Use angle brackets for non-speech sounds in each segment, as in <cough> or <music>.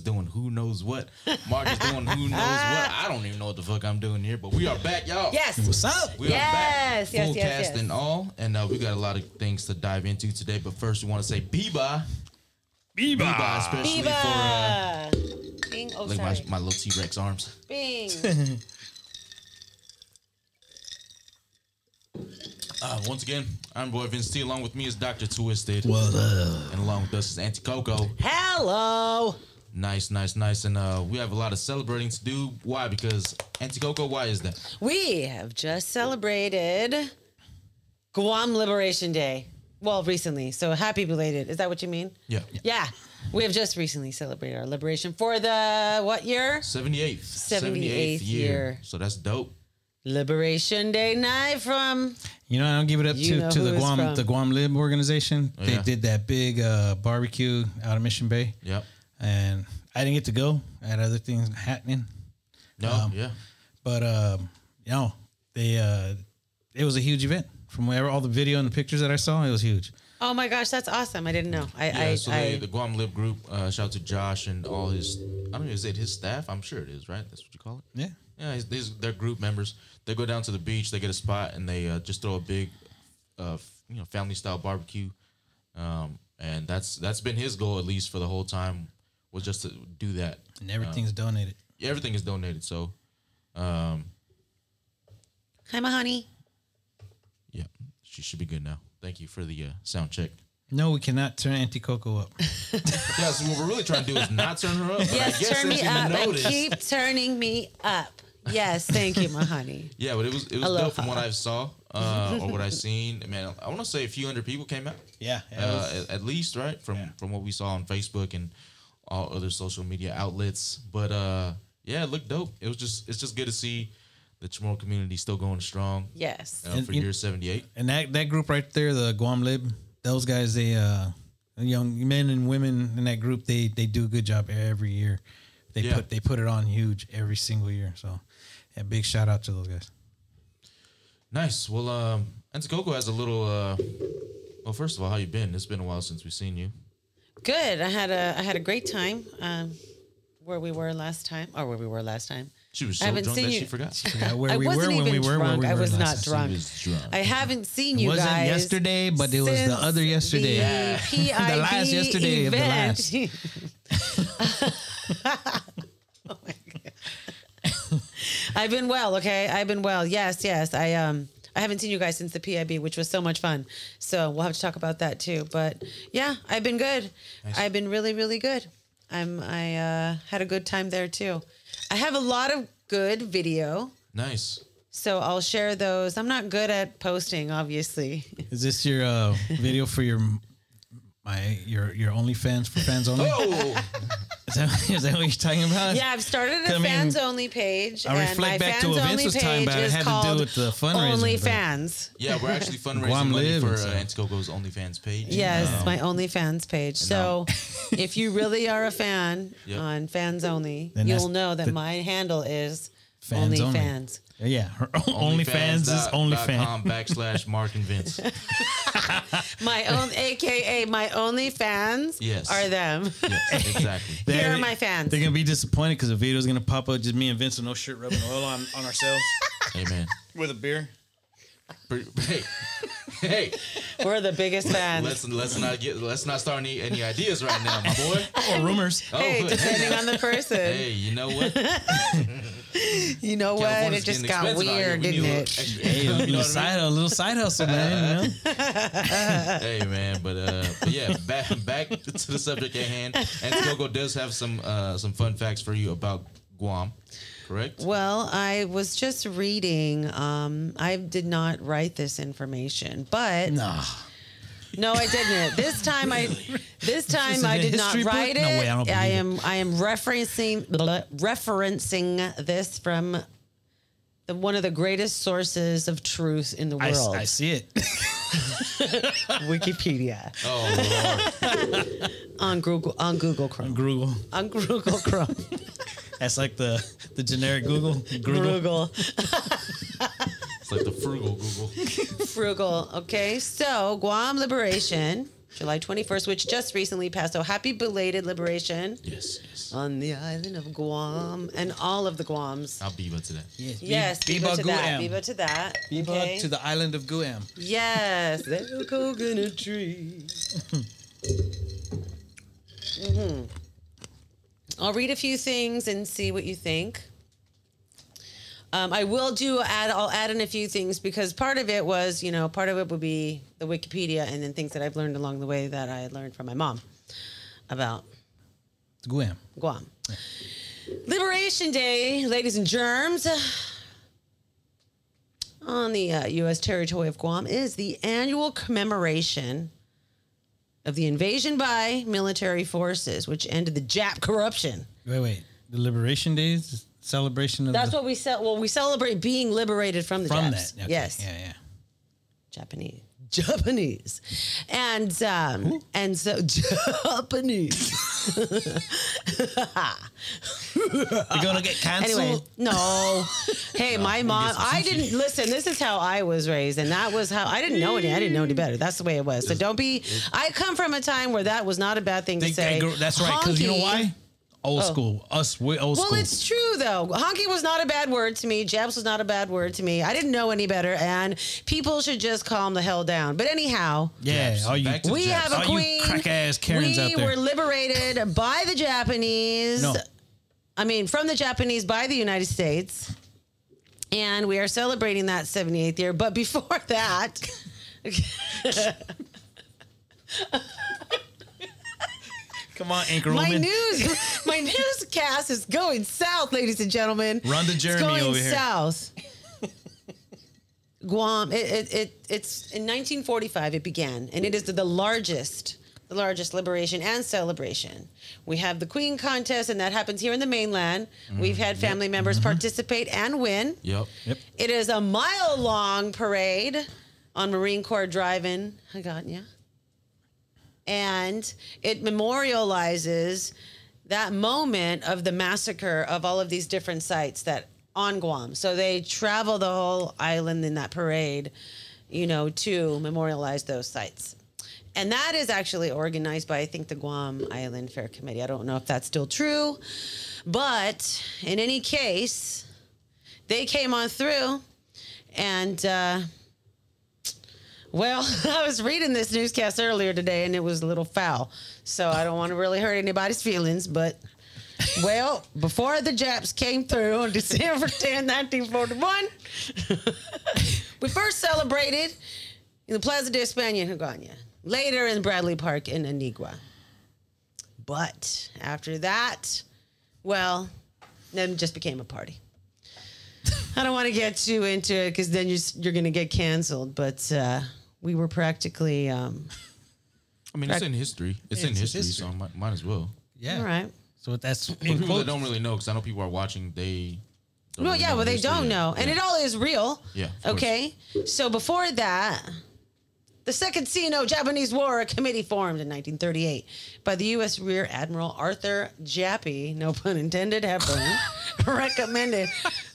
Coco is doing who knows what. Mark is doing who knows what. <laughs> I don't even know what the fuck I'm doing here, but we are back, y'all. Yes. What's up? We are back. Yes, yes, Full yes, cast yes. and all. And uh, we got a lot of things to dive into today. But first, we want to say Biba. Biba, especially for uh, Biba. Bing. Oh, like sorry. my, my little T Rex arms. Bing. <laughs> Uh, once again, I'm Boy Vince T. Along with me is Dr. Twisted. What up? And along with us is Auntie Coco. Hello. Nice, nice, nice. And uh, we have a lot of celebrating to do. Why? Because Auntie Coco, why is that? We have just celebrated Guam Liberation Day. Well, recently. So happy belated. Is that what you mean? Yeah. Yeah. We have just recently celebrated our liberation for the what year? 78th. 78th year. So that's dope. Liberation Day night from You know, I don't give it up You know to, to who the it's Guam from. the Guam Lib organization. Oh, they yeah. did that big uh, barbecue out of Mission Bay, Yep. And I didn't get to go. I had other things happening, No, Um, yeah. but um, you know, they uh, it was a huge event. From wherever all the video and the pictures that I saw, it was huge. Oh my gosh, that's awesome. I didn't know. I Yeah, I, so I the Guam Lib group, uh, shout out to Josh and all his, I don't know, is it his staff? I'm sure it is, right? That's what you call it? Yeah, Yeah, his, these they're group members. They go down to the beach, they get a spot, and they uh, just throw a big, uh, you know, family style barbecue. Um, and that's that's been his goal at least for the whole time was just to do that. and everything's donated. Everything is donated, so um, Hi, my honey. yeah, she should be good now. Thank you for the uh, sound check. No, we cannot turn Auntie Coco up. <laughs> Yeah, so what we're really trying to do is <laughs> not turn her up. but I Yes, turn me since you up and keep turning me up. Yes, thank you, my honey. <laughs> Yeah, but it was it was Aloha. dope from what I saw uh, or what I seen. Man, I want to say a few hundred people came out. Yeah, uh, at, at least right from from what we saw on Facebook and all other social media outlets. But uh, yeah, it looked dope. It was just it's just good to see the Chamorro community still going strong Yes. uh, And for you- year seventy eight. and that that group right there, the Guam Lib, those guys, they uh, young men and women in that group, they they do a good job every year. They Yeah. put they put it on huge every single year. So, yeah, big shout out to those guys. Nice. Well, um, Auntie Coco has a little. Uh, well, first of all, how you been? It's been a while since we've seen you. Good. I had a I had a great time. Um, where we were last time, or where we were last time. She was I so haven't drunk seen that you- she forgot. <laughs> Yeah, where I we wasn't were when we were where drunk. we I were was last not time. drunk. She was drunk. I haven't seen It you wasn't guys yesterday, but it was the since other yesterday. The, Yeah. PIB The last yesterday of the event. last. <laughs> <laughs> Oh my God. I've been well, okay. I've been well. Yes, yes. I um I haven't seen you guys since the PIB, which was so much fun. So we'll have to talk about that too. But yeah, I've been good. I've been really, really good. I'm I uh, had a good time there too. I have a lot of good video. Nice. So I'll share those. I'm not good at posting, obviously. <laughs> Is this your uh, video for your my your your OnlyFans for fans only? Oh, Is, that, <laughs> is that what you're talking about? Yeah, I've started I a mean, fans only page. I and my reflect back to fans what Vince was talking about. It is had to do with the fundraising, Only but- fans. yeah, we're actually <laughs> fundraising Guam money Live for and uh, stuff. Auntie Coco's OnlyFans page. Yes, Um, my OnlyFans page. So <laughs> if you really are a fan Yep. on fans only, Then you'll know that the- my handle is Fans only. fans. Yeah, her <laughs> OnlyFans is dot- dot OnlyFans. com backslash Mark and Vince. <laughs> My own, AKA my OnlyFans Yes. are them. Yes, exactly. <laughs> Here They're- my fans. They're gonna be disappointed because the video's gonna pop up just me and Vince with no shirt, rubbing oil on, on ourselves Hey man. with a beer. Hey, hey. We're the biggest fans. Let's let's not get let's not start any any ideas right now, my boy. Or rumors. Oh, hey, depending on the person. hey, you know what? <laughs> You know what? It just got expensive out here. weird, We didn't it? extra- Hey, a <laughs> you know little side, a little side hustle, man. You know? <laughs> Hey man, but uh, but yeah, back back to the subject at hand. And Coco does have some uh some fun facts for you about Guam, correct? Well, I was just reading. Um, I did not write this information, but Nah. No, I didn't. This time, I this time is I a did not history book? write No it. way, I don't I believe it. am I am referencing blah, referencing this from the, one of the greatest sources of truth in the I, world, I see it. <laughs> Wikipedia, Oh <laughs> Lord. on Google on Google Chrome Google. on Google Chrome. That's like the the generic Google. Google. Google. <laughs> It's like the frugal Google. <laughs> frugal. Okay, so Guam liberation July 21st, which just recently passed. So happy belated liberation Yes, yes. on the island of Guam and all of the Guams. I'll be to that. Yes. Yes, Biba Biba to that. Guam. Biba to that. Biba okay. to the island of Guam. Yes, <laughs> there's a coconut tree. hmm I'll read a few things and see what you think. Um, I will do add. I'll add in a few things because part of it was, you know, part of it would be the Wikipedia and then things that I've learned along the way that I learned from my mom about Guam. Guam. Liberation Day, ladies and germs, on the uh, U.S. territory of Guam is the annual commemoration of the invasion by military forces, which ended the Jap corruption. Wait, wait. The Liberation Days celebration of That's the, what we cel- well we celebrate being liberated from the from Japs. that. Okay, Yes, Yeah, yeah. Japanese. <laughs> Japanese, and um, and so <laughs> Japanese. We're gonna get canceled. Anyway, no. Hey, my mom. I didn't listen. This is how I was raised, and that was how I didn't know any. I didn't know any better. That's the way it was. So don't be. I come from a time where that was not a bad thing to They- say. they that's right. Because you know why? Old oh. school. Us, we old Well, school. it's true though. Honky was not a bad word to me. Jabs was not a bad word to me. I didn't know any better, and people should just calm the hell down. But anyhow, yeah. Japs. All you, Back to we Japs. have a all queen. crack ass Karens we out there. were liberated by the Japanese. no. I mean, from the Japanese by the United States. And we are celebrating that 78th year. But before <laughs> that, <laughs> <laughs> Come on, Anchor my Woman. news my newscast is going south, ladies and gentlemen. Run to It's Jeremy going over here. south. Guam, it, it, it it's in 1945 it began, and it is the largest, the largest liberation and celebration. We have the Queen contest, and that happens here in the mainland. Mm-hmm. We've had family members mm-hmm. participate and win. Yep. Yep. It is a mile long parade on Marine Corps Drive in Hagåtña. And it memorializes that moment of the massacre of all of these different sites that on Guam. So they travel the whole island in that parade, you know, to memorialize those sites. And that is actually organized by, I think, the Guam Island Fair Committee. I don't know if that's still true. But in any case, they came on through and uh, well <laughs> i was reading this newscast earlier today and it was a little foul so i don't want to really hurt anybody's feelings but well before the japs came through on <laughs> december 10 1941 we first celebrated in the plaza de españa in later in bradley park in antigua but after that well then just became a party I don't want to get too into it because then you're, you're going to get canceled. But uh, we were practically, um, I mean, it's in history. It's in history, history. so I might, might as well. Yeah. all right. So that's For in people that don't really know, because I know people are watching, they. don't Well, really yeah, well, they history don't yet. know. And Yeah. it all is real. Yeah, of course. Okay. So before that, the Second Sino Japanese War a Committee formed in 1938 by the U.S. Rear Admiral Arthur Japy, no pun intended, Hepburn, <laughs> recommended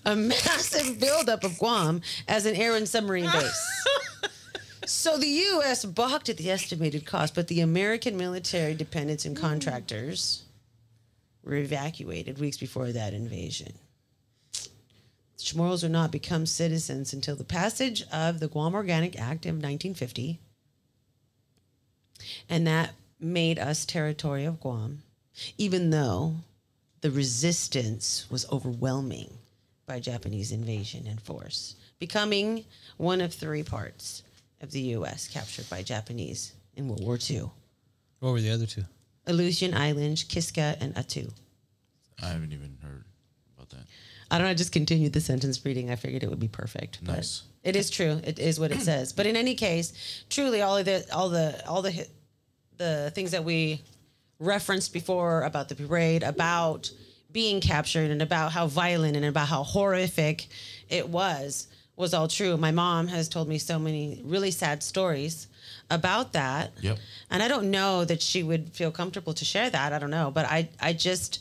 a massive buildup of Guam as an air and submarine base. So the U.S. balked at the estimated cost, but the American military dependents and contractors were evacuated weeks before that invasion. The Chamorros would not become citizens until the passage of the Guam Organic Act of 1950. And that made us territory of Guam, even though the resistance was overwhelming by Japanese invasion and force, becoming one of three parts of the U.S. captured by Japanese in World War II. What were the other two? Aleutian Islands, Kiska, and Attu. I haven't even heard about that. I don't know. I just continued the sentence reading. I figured it would be perfect. but Nice. It is true. It is what it <clears throat> says. But in any case, truly, all of the all the all the hi- the things that we referenced before about the parade, about being captured, and about how violent and about how horrific it was, was all true. My mom has told me so many really sad stories about that. Yep. And I don't know that she would feel comfortable to share that. I don't know, but I I just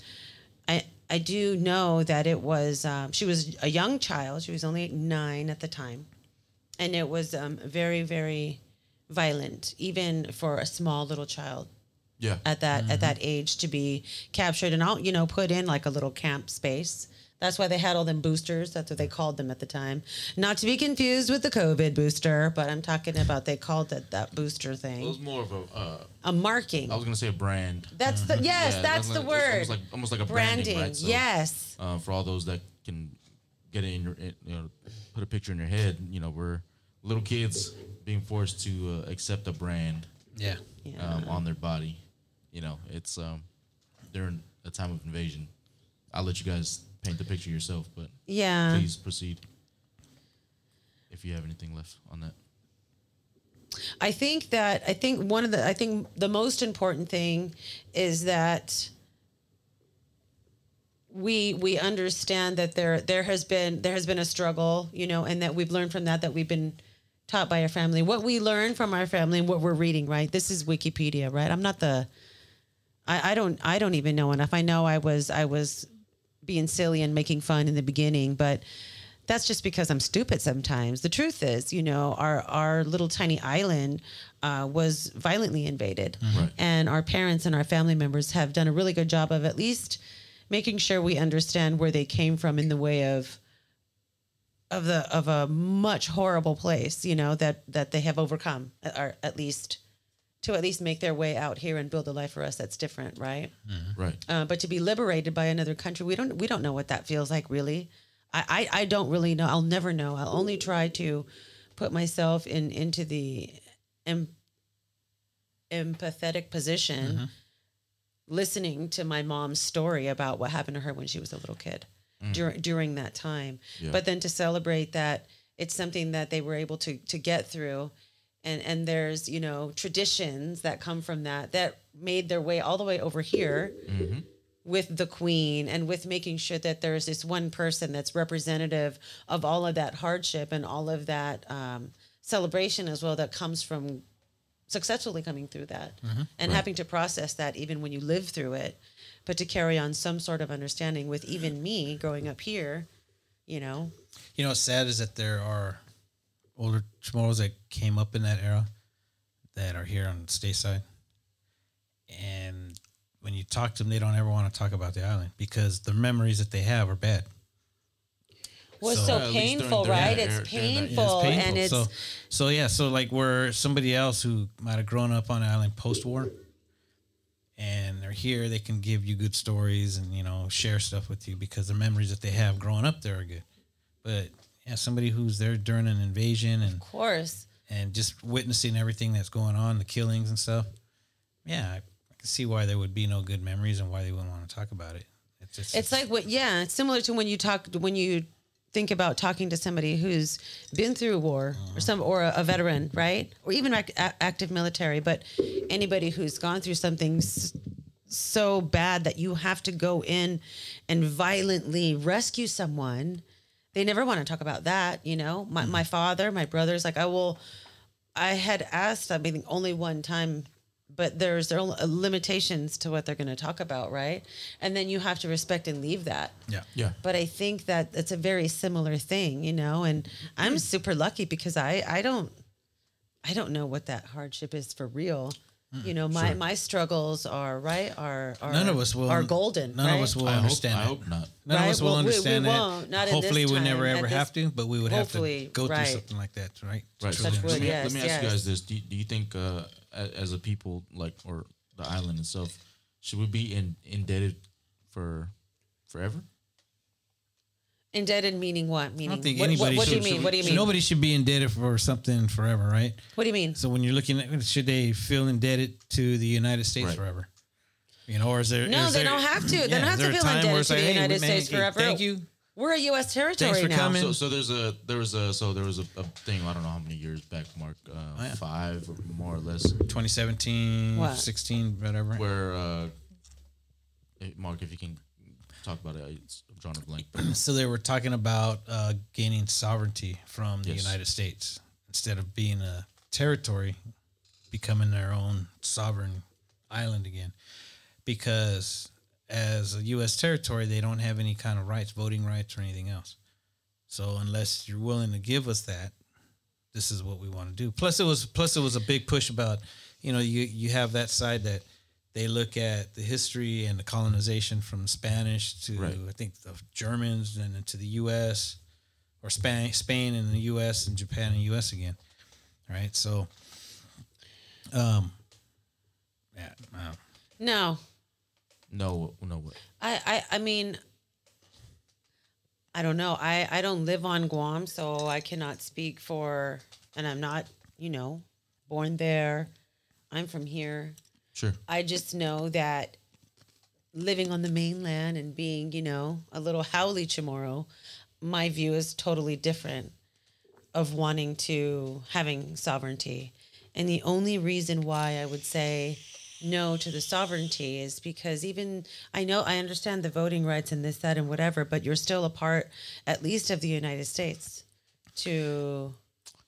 I I do know that it was um, she was a young child. She was only nine at the time, and it was um, very very violent, even for a small little child Yeah. at that at that age to be captured and all you know, put in like a little camp space. That's why they had all them boosters. That's what they called them at the time. Not to be confused with the COVID booster, but I'm talking about they called it that booster thing. it was more of a. Uh, A marking. I was gonna say a brand. That's the <laughs> yes, Yeah, that's almost the like- word. Almost like almost like a branding, right? So, yes. Uh, for all those that can get it in your, in- you know, put a picture in your head. You know, we're little kids being forced to uh, accept a brand Yeah. um, on their body. You know, it's um, during a time of invasion. I'll let you guys paint the picture yourself, but Yeah. please proceed. If you have anything left on that. I think that I think one of the I think the most important thing is that we we understand that there there has been there has been a struggle, you know, and that we've learned from that that we've been taught by our family. What we learn from our family and what we're reading, right? This is Wikipedia, right? I'm not the I, I don't I don't even know enough. I know I was I was being silly and making fun in the beginning, but that's just because I'm stupid sometimes. The truth is, you know, our our little tiny island uh, was violently invaded, Right. and our parents and our family members have done a really good job of at least making sure we understand where they came from in the way of of the of a much horrible place, you know, that that they have overcome, or at least to at least make their way out here and build a life for us that's different, right? Mm-hmm. Right. Uh, but to be liberated by another country, we don't we don't know what that feels like, really. I, I, I don't really know. I'll never know. I'll only try to put myself in into the em, empathetic position, mm-hmm. listening to my mom's story about what happened to her when she was a little kid mm. during during that time. Yeah. But then to celebrate that it's something that they were able to to get through. And, and there's you know traditions that come from that that made their way all the way over here with the queen and with making sure that there's this one person that's representative of all of that hardship and all of that um, celebration as well that comes from successfully coming through that and having to process that even when you live through it but to carry on some sort of understanding with even me growing up here you know? You know what's sad is that there are older Chamorros that came up in that era that are here on the stateside. And when you talk to them, they don't ever want to talk about the island because the memories that they have are bad. was So- so, At during painful their- right yeah, it's during their- yeah, it's painful, and it's so, so yeah, so like where somebody else who might have grown up on the island post war and they're here, they can give you good stories and, you know, share stuff with you because the memories that they have growing up there are good. But yeah, somebody who's there during an invasion and of course and just witnessing everything that's going on, the killings and stuff. Yeah, I, I can see why there would be no good memories and why they wouldn't want to talk about it. It's just, It's like what, yeah, it's similar to when you talk when you think about talking to somebody who's been through war or uh-huh. some or a, a veteran, right, or even ac- active military, but anybody who's gone through something s- so bad that you have to go in and violently rescue someone. They never want to talk about that, you know. My my mm-hmm. father, my brothers, like I will. I had asked, I mean, only one time, but there's there are uh, limitations to what they're going to talk about, right? And then you have to respect and leave that. yeah. Yeah. But I think that it's a very similar thing, you know. And I'm mm. super lucky because I I don't I don't know what that hardship is for real. You know, my Sure. my struggles are right are are None of us will. are golden. None right? of us will I hope, understand. I hope not. None Right? of us will Well, we- we understand won't. Not that. in this Hopefully, we never ever At have to, but we would have to go through something like that, right? To Right. So truly Touch wood, let me, yes, let me ask you guys this: do, do you think, uh, as a people, like, or the island itself, should we be in, indebted for forever? Indebted meaning what? Meaning I don't think what, anybody what, what do you mean? should What do you mean? nobody should be indebted for something forever, right? what do you mean? So when you're looking at, should they feel indebted to the United States Right. forever? You know, or is there? No, is they there- don't have to. They don't have to feel indebted it's to like, the hey, United man, States hey, forever. Thank you. We're a U.S. territory for now. coming. So, so there's a there was a so there was a, a thing I don't know how many years back, Mark, uh, Oh, yeah. five or more or less, 2017, What? 16, whatever. where uh, Mark, if you can talk about it, it's, I'm drawing a blank. <clears throat> But So they were talking about uh, gaining sovereignty from the Yes. United States instead of being a territory, becoming their own sovereign island again. Because as a U.S. territory, they don't have any kind of rights, voting rights, or anything else. So unless you're willing to give us that, this is what we want to do. Plus, it was plus it was a big push about you know you you have that side that they look at the history and the colonization from Spanish to Right. I think the Germans and then to the U.S. or Spain Spain and the U.S. and Japan and U.S. again. All right, so um, yeah, wow. No, No, no what? I, I, I mean, I don't know. I, I don't live on Guam, so I cannot speak for, and I'm not, you know, born there. I'm from here. Sure. I just know that living on the mainland and being, you know, a little Howley Chamorro, my view is totally different of wanting to having sovereignty. And the only reason why I would say no to the sovereignty is because even I know I understand the voting rights and this, that, and whatever, but you're still a part, at least, of the United States. To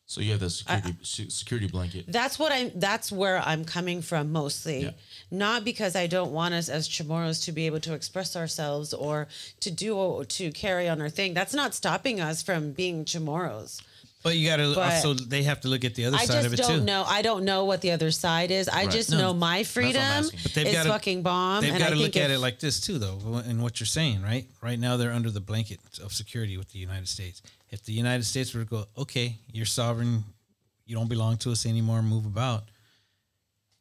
So you have the security se- security blanket. that's what I'm. That's where I'm coming from mostly. Yeah. Not because I don't want us as Chamorros to be able to express ourselves or to do to carry on our thing. That's not stopping us from being Chamorros. But you got to But- also they have to look at the other I side just of it don't too. know. I don't know what the other side is. I Right. just No, know my freedom asking. But they've is gotta- fucking bomb. They've and got I to think look at if- it like this too, though, in what you're saying, right? Right now, they're under the blanket of security with the United States. If the United States were to go, okay, you're sovereign, you don't belong to us anymore, move about.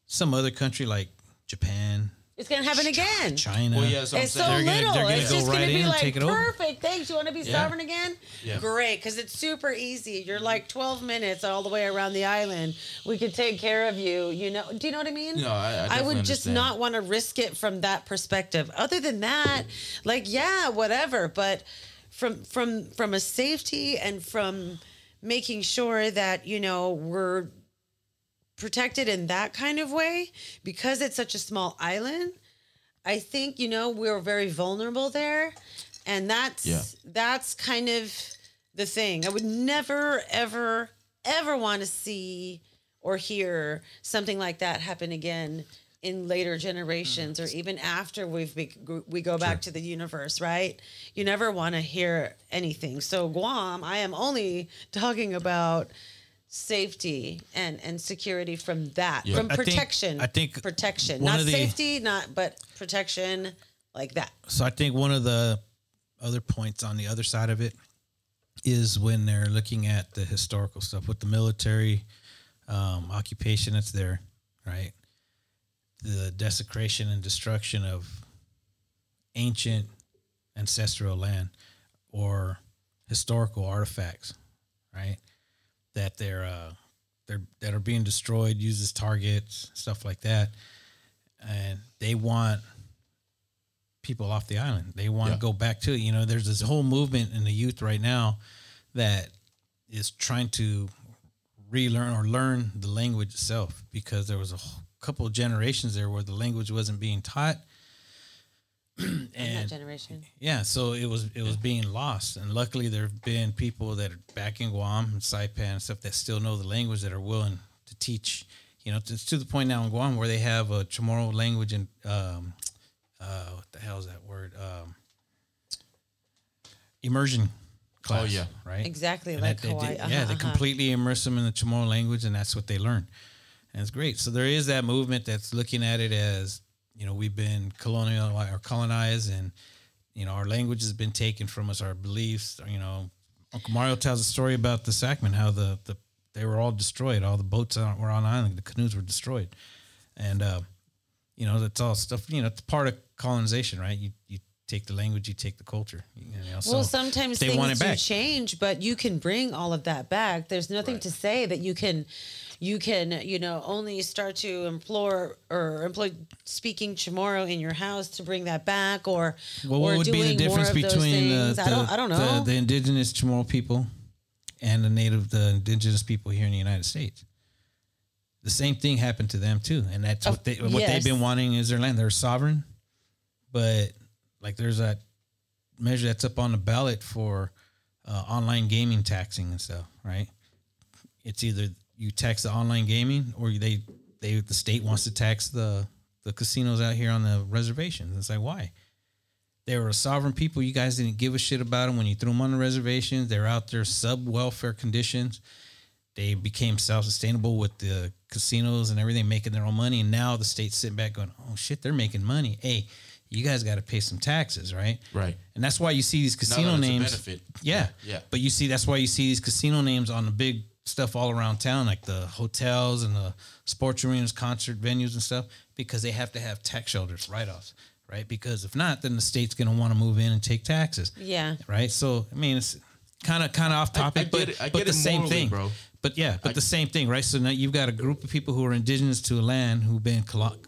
Some other country like Japan, it's gonna happen again. China, Well, yeah, that's what I'm It's so saying. They're gonna- little. they're gonna it's go just right gonna in be and like take it over. perfect. Thanks. You want to be Yeah. sovereign again? Yeah. Great, because it's super easy. You're like 12 minutes all the way around the island. We could take care of you. You know? Do you know what I mean? No, I- I I definitely would just understand. not want to risk it from that perspective. Other than that, like yeah, whatever. But from from from a safety and from making sure that you know we're protected in that kind of way because it's such a small island i think you know we're very vulnerable there. And that's Yeah. that's kind of the thing. I would never ever ever want to see or hear something like that happen again in later generations or even after we've be, we go back to the universe right? You never want to hear anything. So guam i am only talking about safety and and security from that Yeah. from I think- protection I think protection not the- safety not but protection like that So I think one of the other points on the other side of it is when they're looking at the historical stuff with the military um, occupation that's there, right? The desecration and destruction of ancient ancestral land or historical artifacts, right? That they're uh, they're that are being destroyed, uses targets, stuff like that, and they want people off the island. They want Yeah. to go back to it. You know, there's this whole movement in the youth right now that is trying to relearn or learn the language itself because there was a couple of generations there where the language wasn't being taught. <clears throat> in that and generation yeah, so it was it was being lost, and luckily there have been people that are back in Guam and Saipan and stuff that still know the language that are willing to teach. You know, it's to the point now in Guam where they have a Chamorro language and um, uh, what the hell is that word? Um, immersion class. Oh yeah. right. exactly And like that they Hawaii. did- Uh-huh, yeah, they uh-huh. completely immerse them in the Chamorro language, and that's what they learn, and it's great. So there is that movement that's looking at it as you know we've been colonial or colonized, and you know our language has been taken from us, our beliefs. You know, Uncle Mario tells a story about the Sakman, how the the they were all destroyed, all the boats were on island, the canoes were destroyed, and uh, you know that's all stuff. You know, it's part of colonization, right? You you take the language, you take the culture. You know, so well, sometimes they want things it do change, but you can bring all of that back. There's nothing to say that you can, you can, you know, only start to implore or employ speaking Chamorro in your house to bring that back, or Well, or what would be the doing difference more of those between the, the, I don't, I don't the- know. the indigenous Chamorro people and the native, the indigenous people here in the United States? The same thing happened to them too, and that's what they what yes. they've been wanting is their land. They're sovereign, but like there's that measure that's up on the ballot for uh, online gaming taxing and stuff, right? It's either you tax the online gaming or they they the state wants to tax the the casinos out here on the reservations. It's like why? They were a sovereign people. You guys didn't give a shit about them when you threw them on the reservations. They're out there sub welfare conditions. they became self-sustainable with the casinos and everything, making their own money. And now the state's sitting back going, "Oh shit, they're making money. Hey, you guys got to pay some taxes, right?" Right. And that's why you see these casino it's a names. benefit. Yeah. Yeah. But you see, that's why you see these casino names on the big stuff all around town, like the hotels and the sports arenas, concert venues and stuff, because they have to have tax shelters, write offs, right? Because if not, then the state's going to want to move in and take taxes. Yeah. Right. So, I mean, it's kind of kind of off I- I topic, get but it- I but get the it same morally, thing, bro. But yeah, but the same thing, right? So now you've got a group of people who are indigenous to a land who've been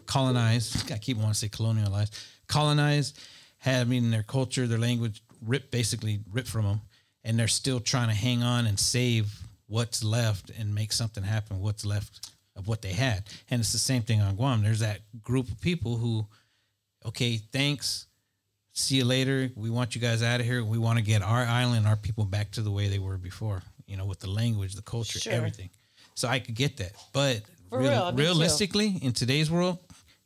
colonized. I keep wanting to say colonialized, colonized, having their culture, their language ripped, basically ripped from them, and they're still trying to hang on and save what's left and make something happen. What's left of what they had, and it's the same thing on Guam. There's that group of people who, okay, thanks. See you later. We want you guys out of here. We want to get our island, our people back to the way they were before, you know, with the language, the culture, Sure. everything. So I could get that. But real- real, me too. realistically, in today's world,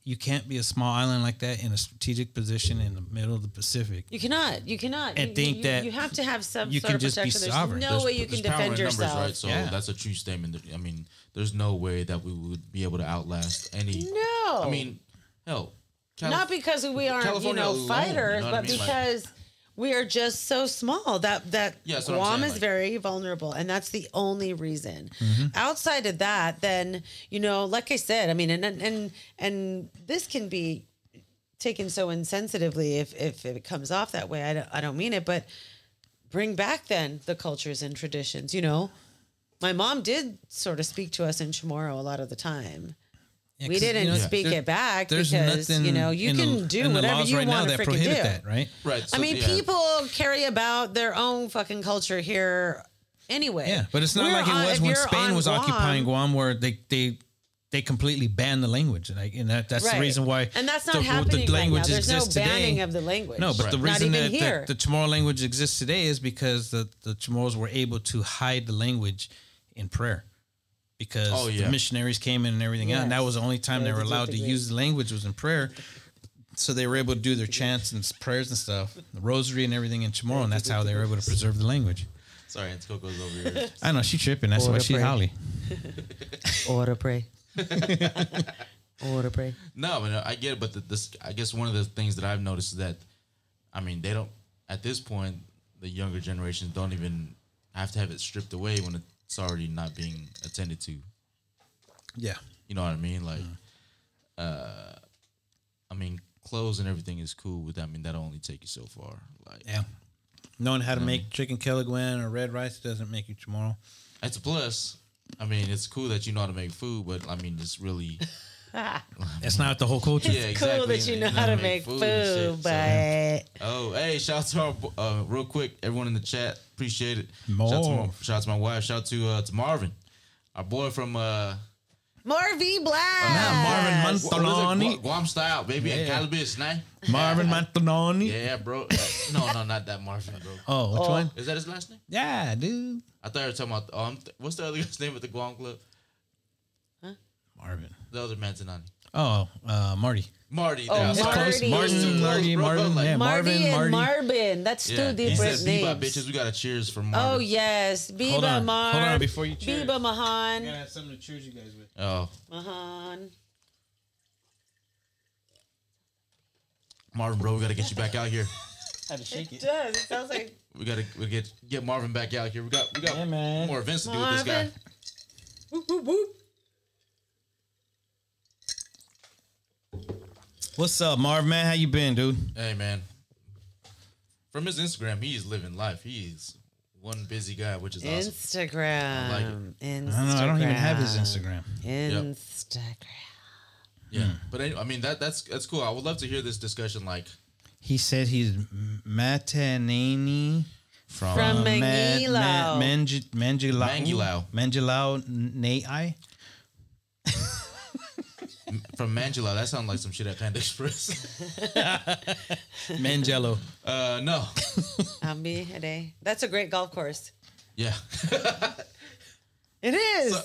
you can't be a small island like that in a strategic position in the middle of the Pacific. You cannot. You cannot. And you, think you, that you have to have some you sort can of just be protection. There's sovereign. no There's- way you can power defend in numbers, yourself. right? So Yeah. that's a true statement. I mean, there's no way that we would be able to outlast any. No. I mean, hell, Calif- not because we aren't, California you know, alone, fighters, you know what I but mean? Like- because we are just so small that that Yeah, Guam saying, is like- very vulnerable, and that's the only reason. Mm-hmm. Outside of that, then you know, like I said, I mean, and and and, and this can be taken so insensitively if if it comes off that way. I don't, I don't mean it, but bring back then the cultures and traditions. You know, my mom did sort of speak to us in Chamorro a lot of the time. Yeah, we 'cause, didn't you know, speak there- it back there's because you know you in the- can do whatever you right want to freaking do. that, right? right? I mean, yeah. people carry about their own fucking culture here anyway. Yeah, but it's not We're like it was when Spain on was occupying Guam, where they they they completely banned the language, like, and that, that's Right. the reason why. and that's not the, happening the right now. language There's no exists banning today. of the language. No, but the reason that the, the Chamorro language exists today is because the, the Chamorros were able to hide the language in prayer. Because Oh, yeah. the missionaries came in and everything else. And that was the only time they Yeah, were allowed to use the language was in prayer. So they were able to do their chants and prayers and stuff, the rosary and everything in Chamorro, and that's how they were able to preserve the language. Sorry, Aunt Coco's over here. <laughs> I know she tripping. That's Order why she prayer. holly. <laughs> Order pray. <laughs> Order pray. No, but uh, I get it. But the, this, I guess one of the things that I've noticed is that, I mean, they don't. At this point, the younger generations don't even have to have it stripped away when it's already not being attended to. Yeah. You know what I mean? Like, uh, I mean, clothes and everything is cool, but I mean that'll only take you so far. Like, Yeah. Knowing how to make chicken kelaguen or red rice doesn't make you Chamorro. that's a plus. I mean, it's cool that you know how to make food, but I mean, it's really <laughs> <laughs> That's not the whole culture. yeah, exactly. Cool that you know how to make food, and shit, so- but Oh, hey, shout out to our uh, real quick, everyone in the chat. Appreciate it. Shout out, to my, shout out to my wife. Shout out to uh, to Marvin, our boy from uh, Marvy Black. Nah, Marvin what was. Gu- Guam style, baby, and Yeah. Calabis, nah? Marvin Mantononi. Yeah, bro. Uh, no, no, not that Marvin, bro. <laughs> Oh, which Oh. one? Is that his last name? Yeah, dude. I thought you were talking about. Um, what's the other guy's name at the Guam Club? Huh? Marvin. The other Mantonani. Oh, uh, Marty. Marty. Oh, there, I was It's like, close. Marty. Martin, close, Marty, bro. Martin. Like, yeah, Marvin, and Marty. Marvin. That's two Yeah, he different said Bebop names. bitches. We got a cheers for Marvin. Oh yes, Biba Hold on. Mar. Hold on before you cheers. Biba Mahan. have something to cheers you guys with. Oh, Mahan. Marvin, bro, we gotta get you back out here. <laughs> Had to shake It does. It sounds like <laughs> We gotta we get get Marvin back out here. We got we got Yeah, man. more events to do with this guy. Marvin. Whoop, whoop, whoop. What's up, Marv, man? How you been, dude? Hey man, from his Instagram, he's living life. He's one busy guy, which is awesome. Instagram. like Instagram. I don't know. I don't even have his Instagram. Instagram. Yeah, hmm. but anyway, I mean that that's that's cool. I would love to hear this discussion. Like He said he's Matanani from, From Man- Mangilao. Man- Mangi- Mangilao. Mangilao. Mangilao Nai. from Mangela. That sounds like some shit at Panda Express. <laughs> Mangello. uh, no, <laughs> Ambi Hede. That's a great golf course. yeah, <laughs> It is.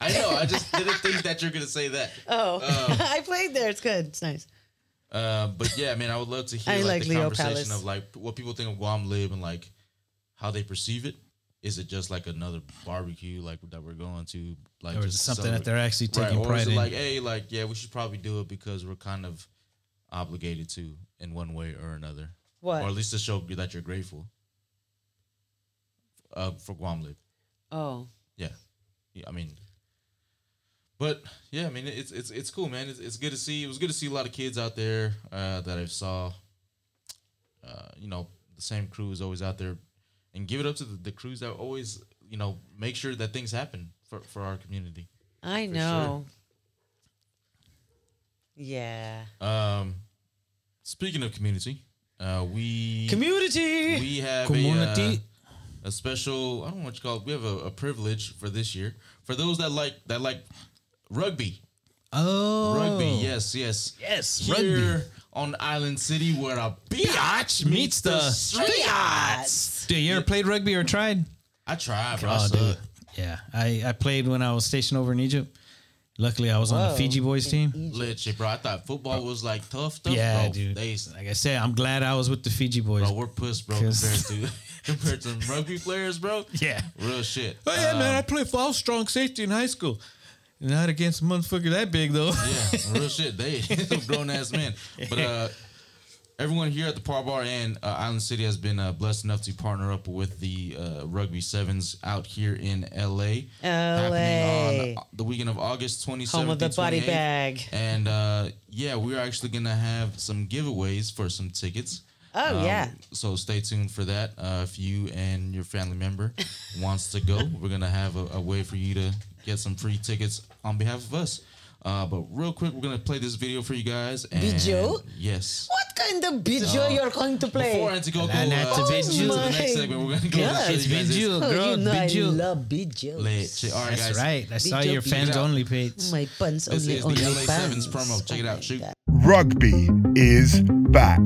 I know. I just didn't think that you're gonna say that. oh, I played there. It's good. It's nice. Uh, but yeah, man, I would love to hear I like, like the Leo conversation Palace. of like what people think of Guam Lib and like how they perceive it. Is it just like another barbecue like that we're going to like Or is it just something that they're actually right, taking or pride is it in? like hey like yeah we should probably do it because we're kind of obligated to in one way or another What? or at least to show that you're grateful uh, for Guam Lib. Oh. Yeah. yeah, I mean, but yeah, I mean it's it's it's cool, man. It's, it's good to see. It was good to see a lot of kids out there uh, that I saw. Uh, you know, the same crew is always out there, and give it up to the, the crews that always you know make sure that things happen for for our community. I For know. Yeah. Um, speaking of community, uh, we Community. we have Community. a, uh, a special. I don't know what you call it. We have a, a privilege for this year for those that like that like rugby. oh, Rugby, yes, yes, Yes, Here rugby. On Island City, where a Biatch meets the streets. Do you ever played rugby or tried? I tried, bro. Oh, suck. dude. Yeah, I, I played when I was stationed over in Egypt. Luckily, I was on the Fiji boys team. Lit shit, bro. I thought football was like tough stuff. Yeah, bro. dude. They, Like I said, I'm glad I was with the Fiji boys. bro, we're puss, bro, compared 'Cause- to <laughs> compared to rugby players, bro. <laughs> Yeah. real shit. Oh yeah, man! Um, I played for I was strong safety in high school. Not against a motherfucker that big though. Yeah, <laughs> real shit. They <laughs> some grown ass men. But uh, everyone here at the Par Bar and uh, Island City has been uh, blessed enough to partner up with the uh, Rugby Sevens out here in LA. Happening LA. on the weekend of August 27th. Home of the body bag. And uh, yeah, we're actually going to have some giveaways for some tickets. Oh, Um, yeah. So stay tuned for that. Uh, if you and your family member <laughs> wants to go, we're gonna have a, a way for you to get some free tickets on behalf of us. Uh, but real quick, we're gonna play this video for you guys. And Video? Yes. What kind of video you're going to play? Before Antigo go And uh, that's a to the Oh next my segment, we're gonna go God. show you It's guys this Oh, you know I video. love videos. lit. All right, That's guys. right. I saw your fans only page. My buns This only is the LA Sevens promo. Check it out. Shoot. God. Rugby is back.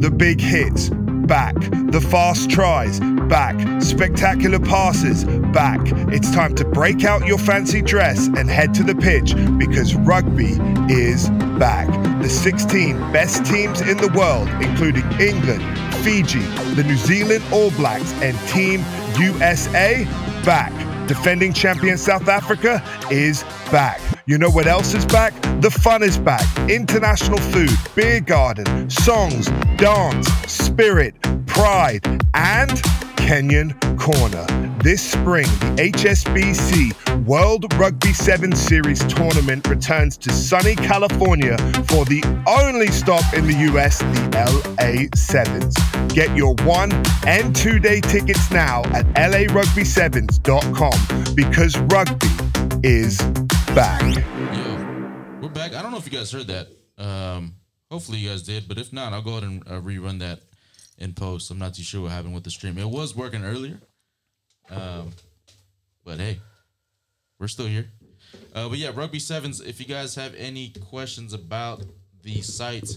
The big hits, back. The fast tries, back. Spectacular passes, back. It's time to break out your fancy dress and head to the pitch because rugby is back. The 16 best teams in the world, including England, Fiji, the New Zealand All Blacks, and Team USA, back. Defending champion South Africa is back. You know what else is back? The fun is back. International food, beer garden, songs, dance, spirit, pride, and Kenyan Corner. This spring, the HSBC World Rugby 7 Series tournament returns to sunny California for the only stop in the US, the LA Sevens. Get your one and two day tickets now at larugby7s.com because rugby is back. Yo, we're back. I don't know if you guys heard that. Um, hopefully you guys did, but if not, I'll go ahead and uh, rerun that in post. I'm not too sure what happened with the stream. It was working earlier, um, but hey, we're still here. Uh, but yeah, rugby sevens. If you guys have any questions about the site,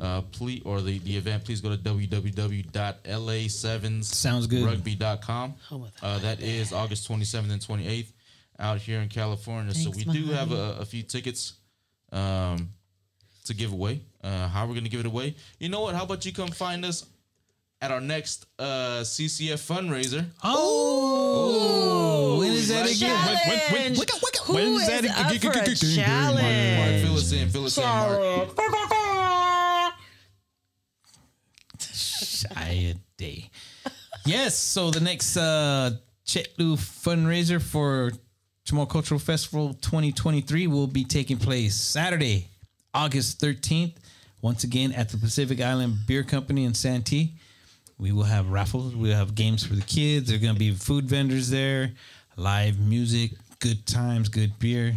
uh, please or the, the event, please go to www.la7s Sounds good. rugby.com. Home of Uh, that is August 27th and 28th out here in California. so we my do have a, a few tickets um, to give away. Uh, how we're going to give it away? You know what? How about you come find us at our next uh, CCF fundraiser? Oh, when is that Right. again? When- when- when- Challenge. Who when is is that up for a Mark, fill challenge? us in. Fill us in, Mark. Shy day. yes, so the next uh Chetlu fundraiser for Chamorro Cultural Festival 2023 will be taking place Saturday, August 13th, once again at the Pacific Island Beer Company in Santee. We will have raffles, we'll have games for the kids. There are going to be food vendors there, live music, good times, good beer.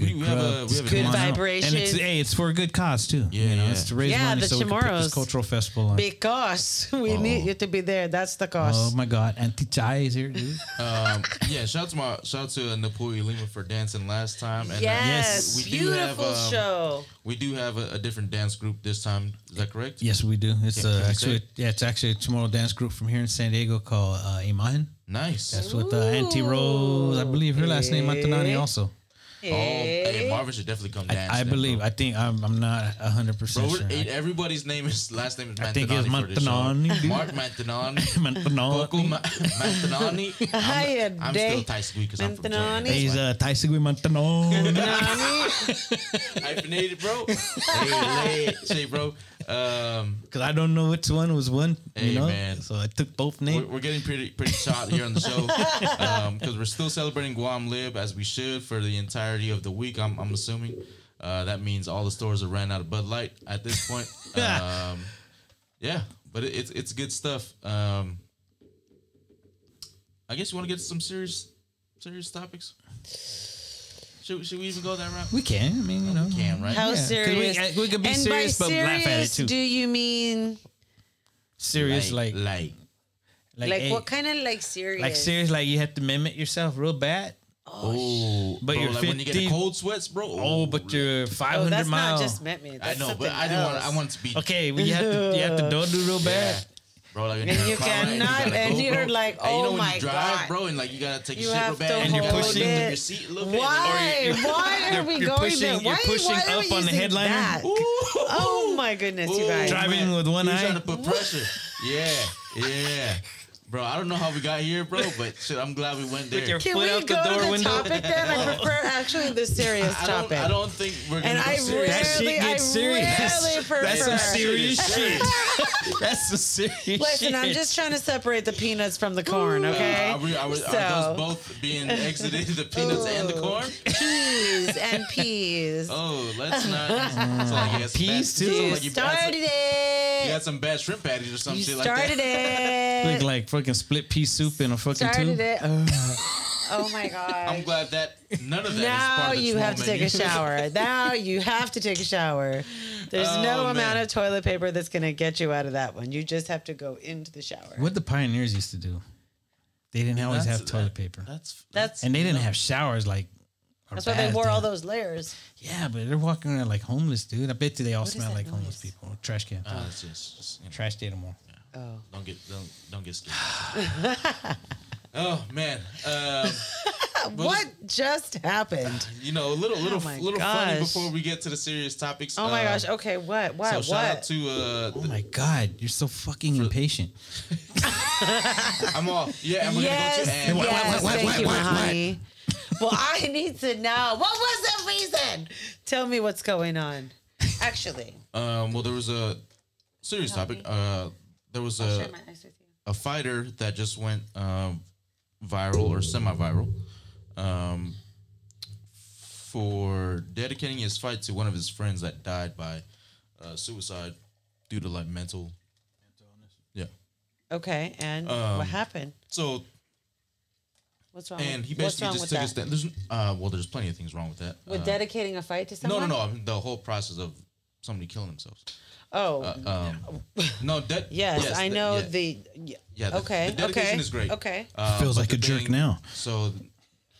We, we have a we have a Good Come on out. vibrations. And it's hey, it's for a good cause too. Yeah, you know, yeah. it's to raise Yeah, money the so we can put this cultural festival on. Because <laughs> we need you to be there. That's the cost. Oh my God, Auntie Chai is here, dude. <laughs> um, yeah. Shout out to my shout out to uh, Napoli Lima for dancing last time. And uh, yes, we do have, beautiful um, show. We do have a, a different dance group this time. Is that correct? yes, we do. It's Can- uh, actually say? yeah, it's actually a Chamorro dance group from here in San Diego called uh, Imagen. Nice. That's with uh, Auntie Rose. I believe her last name Matanani also. Oh, hey, Marvin should definitely come dance. I, I believe. bro. I think I'm. I'm not hundred percent we're- sure. eight- everybody's name is last name is I think it's Mantanani for this show. Mantanani. Mark Mantanani. <laughs> Mantanani. Coco Ma- Mantanani. <laughs> I'm, I'm still Thai squeak because I'm from Mantanani. Jordan. He's uh, Taisegui Mantanani. <laughs> hyphenated, bro. hey, late, say, bro. Um, Because I don't know which one was one. Hey, you know, man. so I took both we're, names. we're getting pretty pretty shot here on the show <laughs> because we're still celebrating Guam Lib as we should for the entirety of the week. I'm, I'm assuming uh, that means all the stores are ran out of Bud Light at this point. <laughs> um, yeah, but it, it's it's good stuff. Um, I guess you want to get some serious serious topics. Should, should we even go that route? We can. I mean, you know, can, right? How Yeah, 'cause uh, serious? We, we could be and serious, by but laugh at it serious, too. do you mean serious, like, like like, like hey, what kind of like serious? like serious, like you have to mimic yourself real bad. oh, But bro, you're like when you get 50 the cold sweats, bro. Oh, but you're Oh, 500 that's miles. not just met me. I know, but I didn't want. else. I want to be okay, well, you have to you have to <laughs> do do real bad. Yeah. Bro, like And you <laughs> car and cannot, and go, you're bro. like, And you know oh when my you drive, God. bro, and like you gotta take You your shit real have bad, to and you're hold pushing it. your seat a little bit. Why? Why are we you're going pushing- there? you're Why, pushing why are up we on the headliner. Oh my goodness, you guys. Driving with one He's eye. trying to put pressure. Yeah, yeah. Bro, I don't know how we got here, bro, but shit, I'm glad we went there. your Can foot we out the go door to the window. topic then? I prefer <laughs> actually the serious I don't, topic. I don't think we're gonna and go I serious. That shit rarely, I gets serious. rarely prefer. That's some serious <laughs> shit. That's some serious shit. Listen, I'm just trying to separate the peanuts from the corn, okay? Uh, are, we, are, we, So- are those both being exited, the peanuts and the corn? peas and peas. Oh, let's not. It's like you Peas bad- too? it's you like you had started You it. had some bad shrimp patties or some You shit like started that. Look it. like fucking split pea soup in a fucking Started tube. it. Oh my god. I'm glad that none of that is now part of the you have to take menu. a <laughs> shower. now you have to take a shower. There's Oh, no man. amount of toilet paper that's going to get you out of that one. You just have to go into the shower. What the pioneers used to do. They didn't always That's- have toilet that- paper. That's That's And they didn't have showers like or that's why they baths, wore all those layers. Yeah, but they're walking around like homeless, dude. I bet you they all What is smell that like homeless people. Trash can. uh, it's just, just, you know, Trash data more. Oh. don't get don't don't get scared. <laughs> oh man, um, <laughs> well, what just happened? <laughs> You know, a little little Oh my little funny before we get to the serious topics. Oh my uh, gosh. Okay, what? What? So what? shout out to uh, Oh my god, you're so fucking impatient. I'm off. yeah. I'm gonna yes, go to and yes, what, thank what, you, what, what? Mahani. Well, I need to know what was the reason. Tell me what's going on. Actually, um, well, there was a serious topic. Uh, there was a share my ice with you. a fighter that just went um, viral or semi-viral um, for dedicating his fight to one of his friends that died by uh, suicide due to like mental. Yeah. Okay, and Um, what happened? So What's wrong? and he with, basically just took that? a stand. There's uh, well, there's plenty of things wrong with that. With Uh, dedicating a fight to no, someone? no, no. I mean, the whole process of somebody killing themselves. Oh, Uh, um, no, de- <laughs> yes, I the- know yeah. the. y- Yeah, the- okay, the dedication okay, is great. Okay. Uh, Feels like the a jerk now. So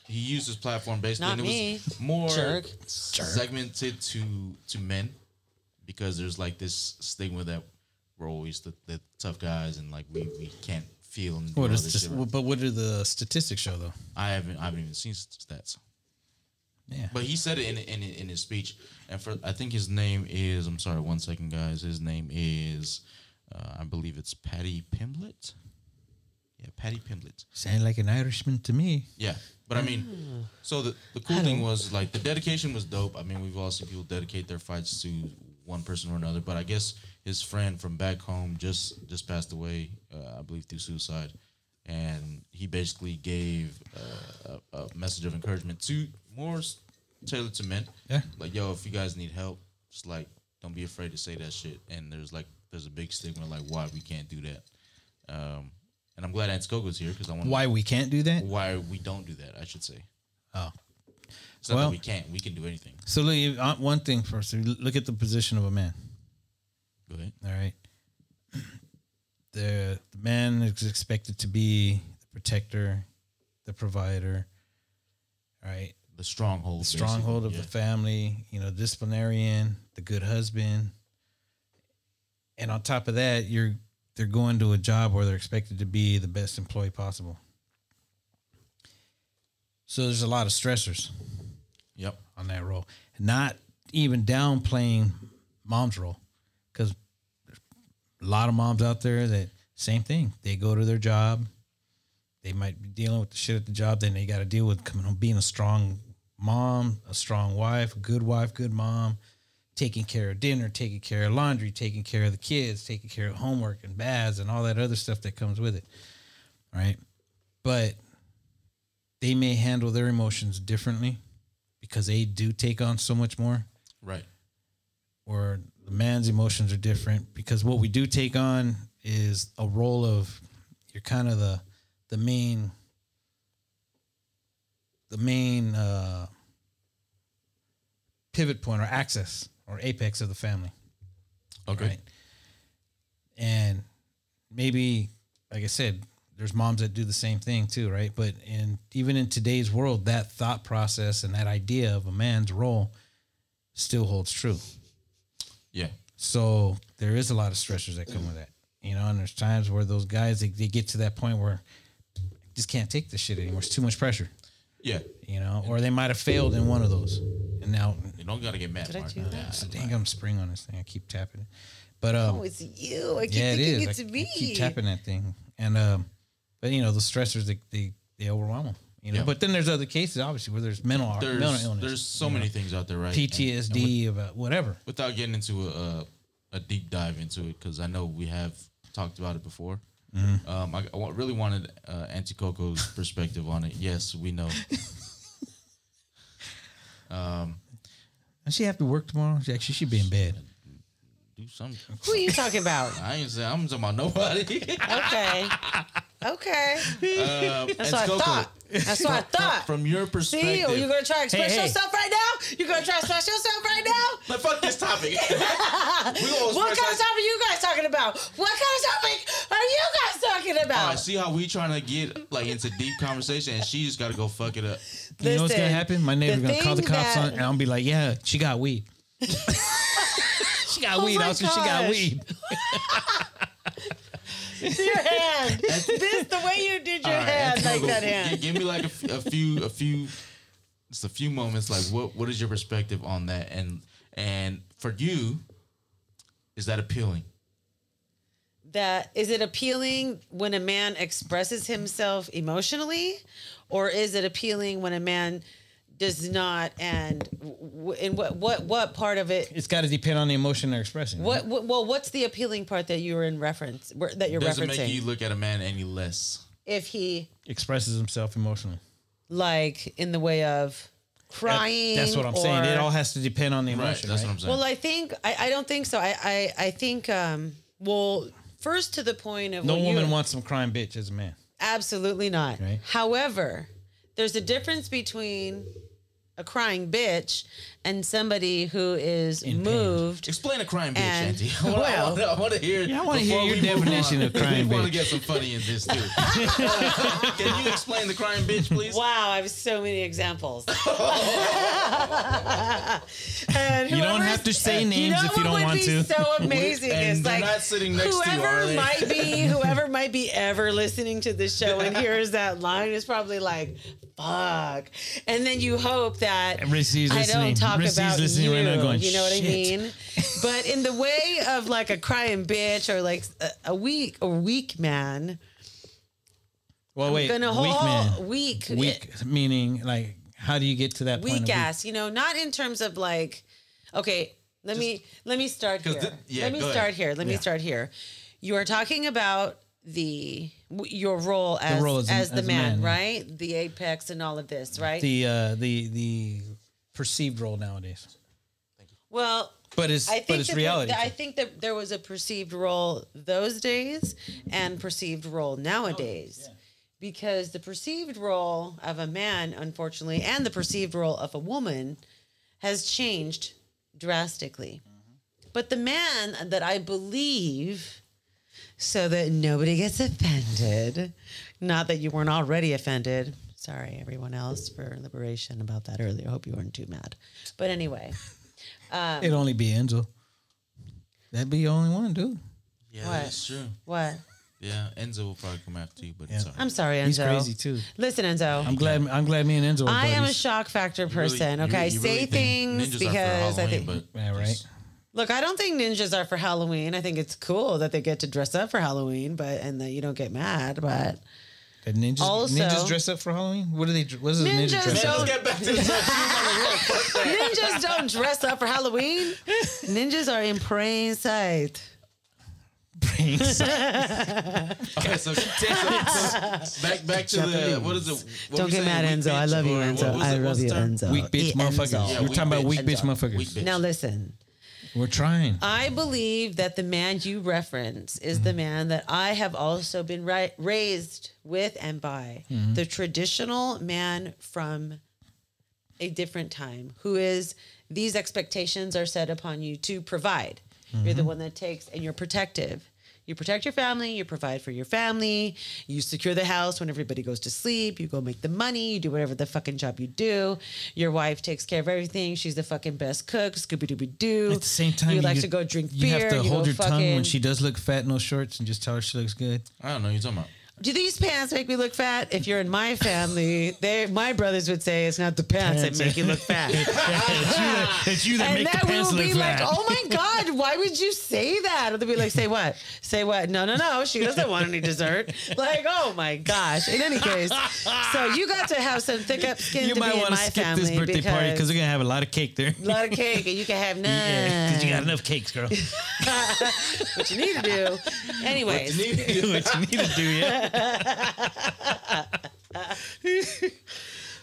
he used his platform basically, Not and it me, was more jerk. segmented to to men because there's like this stigma that we're always the, the tough guys and like we, we can't feel and What is this but what do the statistics show though? I haven't I haven't even seen stats. Yeah. But he said it in in in his speech, and for I think his name is I'm sorry, one second, guys. His name is uh, I believe it's Paddy Pimblett. Yeah, Paddy Pimblett. Sound like an Irishman to me. Yeah, but I mean, so the the cool thing was like the dedication was dope. I mean, we've all seen people dedicate their fights to one person or another, but I guess his friend from back home just just passed away, uh, I believe through suicide, and he basically gave uh, a, a message of encouragement to more tailored to men. Yeah. like yo, if you guys need help, just like don't be afraid to say that shit. And there's like there's a big stigma like why we can't do that. Um, and I'm glad Auntie Coco's here because I want Why we can't do that? why we don't do that. I should say. Oh. Well- that we can't. We can do anything. So look, uh, one thing first. Look at the position of a man. Go ahead. All right. <clears throat> The, the man is expected to be the protector, the provider. right? The stronghold. The stronghold of basically, the family, you know, disciplinarian, the good husband. And on top of that, you're they're going to a job where they're expected to be the best employee possible. So there's a lot of stressors. Yep. on that role, not even downplaying mom's role, because a lot of moms out there that same thing. They go to their job, they might be dealing with the shit at the job, then they got to deal with coming home, being a strong mom, a strong wife, a good wife, good mom, taking care of dinner, taking care of laundry, taking care of the kids, taking care of homework and baths and all that other stuff that comes with it. Right. But they may handle their emotions differently because they do take on so much more Right. or the man's emotions are different because what we do take on is a role of you're kind of the the main the main uh pivot point or axis or apex of the family. Okay. right? And maybe like i said there's moms that do the same thing too right? But in even in today's world that thought process and that idea of a man's role still holds true Yeah. so there is a lot of stressors that come with that, you know. And there's times where those guys they, they get to that point where just can't take this shit anymore. It's too much pressure, Yeah. you know. Or they might have failed in one of those, and now You don't gotta get mad. Did I Mark. do that? so dang, I'm spring on this thing. I keep tapping it, but um, Oh, it's you. I keep yeah, it thinking is. it's I, me. I keep tapping that thing, and um, but you know the stressors they they, they overwhelm them, you know. Yeah. But then there's other cases, obviously, where there's mental There's mental illness, there's so you know, many things out there, right? And- and with- PTSD about whatever. without getting into a, a deep dive into it, because I know we have talked about it before. Mm-hmm. Um, I, I really wanted uh, Auntie Coco's <laughs> perspective on it. Yes, we know. <laughs> um, Does she have to work tomorrow? She actually should be in bed. Do something. Who are you talking about? I ain't saying I'm talking about nobody. Okay. Okay. um, That's what I thought. That's what I thought. From your perspective, See, are you gonna try to express hey. yourself right now? You gonna try to express yourself right now? Like, fuck this topic. <laughs> What kind of topic are you guys talking about? What kind of topic are you guys talking about? right, see how we trying to get like into deep conversation, and she just got to go fuck it up. You know what's gonna happen? My neighbor's gonna call the cops that- on, and I'll be like, "Yeah, she got weed. <laughs> she got Oh weed. my Also, she got gosh. weed." <laughs> your hand. <laughs> this the way you did your All right, hand, like that gi- hand. Give me like a, f- a few, a few, just a few moments. Like, what what is your perspective on that? And and for you, is that appealing? that is it appealing when a man expresses himself emotionally or is it appealing when a man does not and w- in what what what part of it It's got to depend on the emotion they're expressing. what, what well what's the appealing part that you're in reference that you're Doesn't referencing make you look at a man any less. if he expresses himself emotionally? like in the way of crying That's what I'm saying. It all has to depend on the Right. emotion. That's right? what I'm saying. well i think i, I don't think so I, I i think um well first to the point of No woman you, wants some crying bitch as a man. Absolutely not. Right. However, there's a difference between a crying bitch and somebody who is In pain. moved. Explain a crime bitch, And- Auntie. <laughs> I wanna- well- I wanna- I want to hear. Yeah, I wanna hear your definition on, of crime <laughs> We want to get some funny in this too. <laughs> Can you explain the crime bitch, please? Wow, I have so many examples. And You don't have to say uh, you names know if you don't would want be to. So amazing And is like not sitting next to you, whoever might be, whoever might be ever listening to this show and hears that line is probably like, "Fuck," and then you hope that Rissy's I listening. don't talk Rissy's about listening you. right now going, you know what I "Shit." mean? But in the way of like a crying bitch or like a, a weak or weak man, Well, wait, gonna weak man. weak, eh, Weak meaning like how do you get to that point? weak of weak? ass. You know, not in terms of like, okay, let me let me start 'cause here. thi- yeah, let me go ahead. start here. Let me Yeah. start here. You are talking about the your role as role as as, a- the as man, man, right? The apex and all of this, right? The uh, the the perceived role nowadays, well, but it's I think but it's reality. There, I think that there was a perceived role those days and perceived role nowadays. Because the perceived role of a man, unfortunately, and the perceived role of a woman has changed drastically. But the man that I believe, so that nobody gets offended, not that you weren't already offended. Sorry, everyone else, for liberation about that earlier. I hope you weren't too mad. But anyway. Um, It'd only be Enzo. That'd be the only one, dude. Yeah, What? that's true. What? Yeah, Enzo will probably come after you, but Yeah. it's all right. I'm sorry, Enzo. He's crazy too. Listen, Enzo. I'm glad. I'm glad me and Enzo. Are I am a shock factor You really- person. you okay, really- you say really things ninjas are for because I think. but Yeah, right. just- Look, I don't think ninjas are for Halloween. I think it's cool that they get to dress up for Halloween, but and that you don't get mad. But The ninjas. Also- ninjas dress up for Halloween. What do they? What does a ninja dress don't- up? Let's get back to the ninjas don't dress up for Halloween. Ninjas are in plain sight. <laughs> Okay, so, so- so back back to the what is it? What Don't get mad, Enzo. I love you, Enzo. I love you. Enzo. Weak bitch Yeah, motherfuckers. Enzo. Yeah, We're weak talking about bitch. weak bitch Enzo. motherfuckers. Now listen. We're trying. I believe that the man you reference is the mm-hmm. man that I have also been ri- raised with and by. Mm-hmm. The traditional man from a different time who is these expectations are set upon you to provide. You're the mm-hmm. one that takes and you're protective. You protect your family, you provide for your family, you secure the house when everybody goes to sleep, you go make the money, you do whatever the fucking job you do. Your wife takes care of everything. She's the fucking best cook, Scooby Dooby Doo. At the same time, you like to go drink You beer. have to you hold go your tongue when she does look fat, in no shorts, and just tell her she looks good. I don't know. You're talking about. Do these pants make me look fat? If you're in my family, they my brothers would say it's not the pants, that make you look fat. <laughs> it's you that make you look fat. and then we will be like, "Oh my god, why would you say that?" Or they'll be like, "Say what? Say what? No, no, no. She doesn't want any dessert." Like, oh my gosh. In any case, so you got to have some thick up skin You to might want to skip family this birthday party because because they're gonna have a lot of cake there. a lot of cake and you can have none. <laughs> Yeah, because you got enough cakes, girl. <laughs> what you need to do. Anyways, what you need to do, yeah.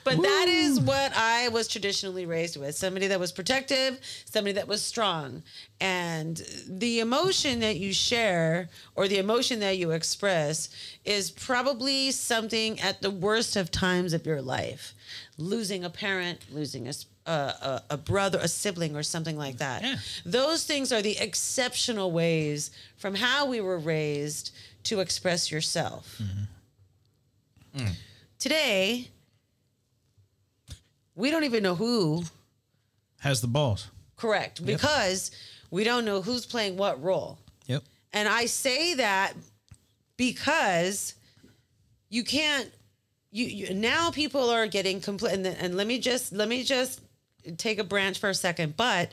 But that is what I was traditionally raised with somebody that was protective, somebody that was strong. And the emotion that you share or the emotion that you express is probably something at the worst of times of your life losing a parent, losing a brother, a sibling, or something like that. Yeah. Those things are the exceptional ways from how we were raised to express yourself. Mm-hmm. Mm. Today, we don't even know who Has the balls. correct because we don't know who's playing what role. Yep. And I say that because you can't you, you now people are getting complete and, and let me just let me just take a branch for a second but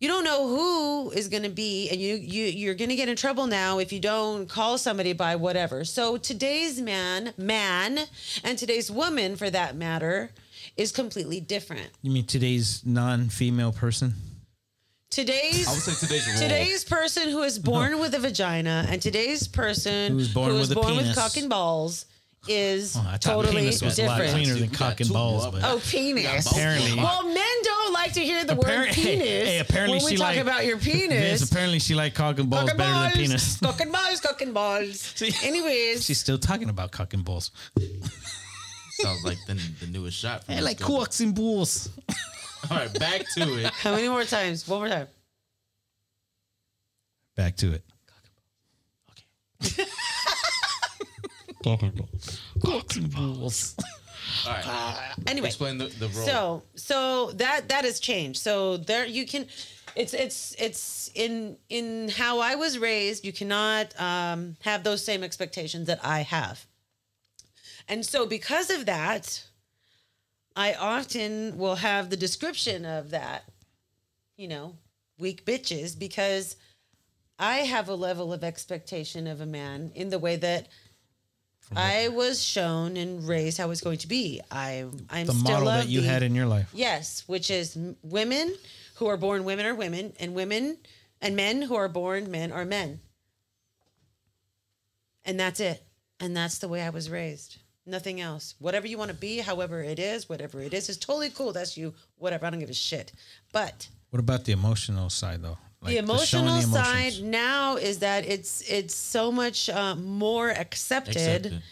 you don't know who is going to be and you you you're going to get in trouble now if you don't call somebody by whatever so today's man man and today's woman for that matter is completely different You mean today's non-female person? today's I would say today's role. Today's person who is born with a vagina and today's person Who's born who with is a born penis. with cock and balls is Oh, totally penis was a lot different. cleaner than cock and balls. But Oh, penis. Apparently. Well, men don't like to hear the word Apparent- <laughs> hey, penis hey, apparently when we she talk like- about your <laughs> Vince, penis. apparently she liked cock and balls Cock and better balls, than penis. <laughs> cock and balls, cock and balls. See? Anyways, She's still talking about cock and balls. Sounds like the, the newest shot. From I like guy. cocks and balls. All right, back to it. how many more times? One more time. Back to it. Okay. Cocks and balls. All right. Anyway, Explain the, the role. So so that that has changed. So there you can it's it's it's in in how I was raised, you cannot um have those same expectations that I have. And so because of that, I often will have the description of that, you know, weak bitches because I have a level of expectation of a man in the way that Mm-hmm. I was shown and raised how it's going to be. I I'm The still model that you the- had in your life. Yes, which is m- women who are born women are women, and women and men who are born men are men. And that's it. And that's the way I was raised. Nothing else. Whatever you want to be, however it is, whatever it is, is totally cool. That's you. Whatever. I don't give a shit. But What about the emotional side though? Like the emotional the side now is that it's it's so much uh, more accepted, Accepted.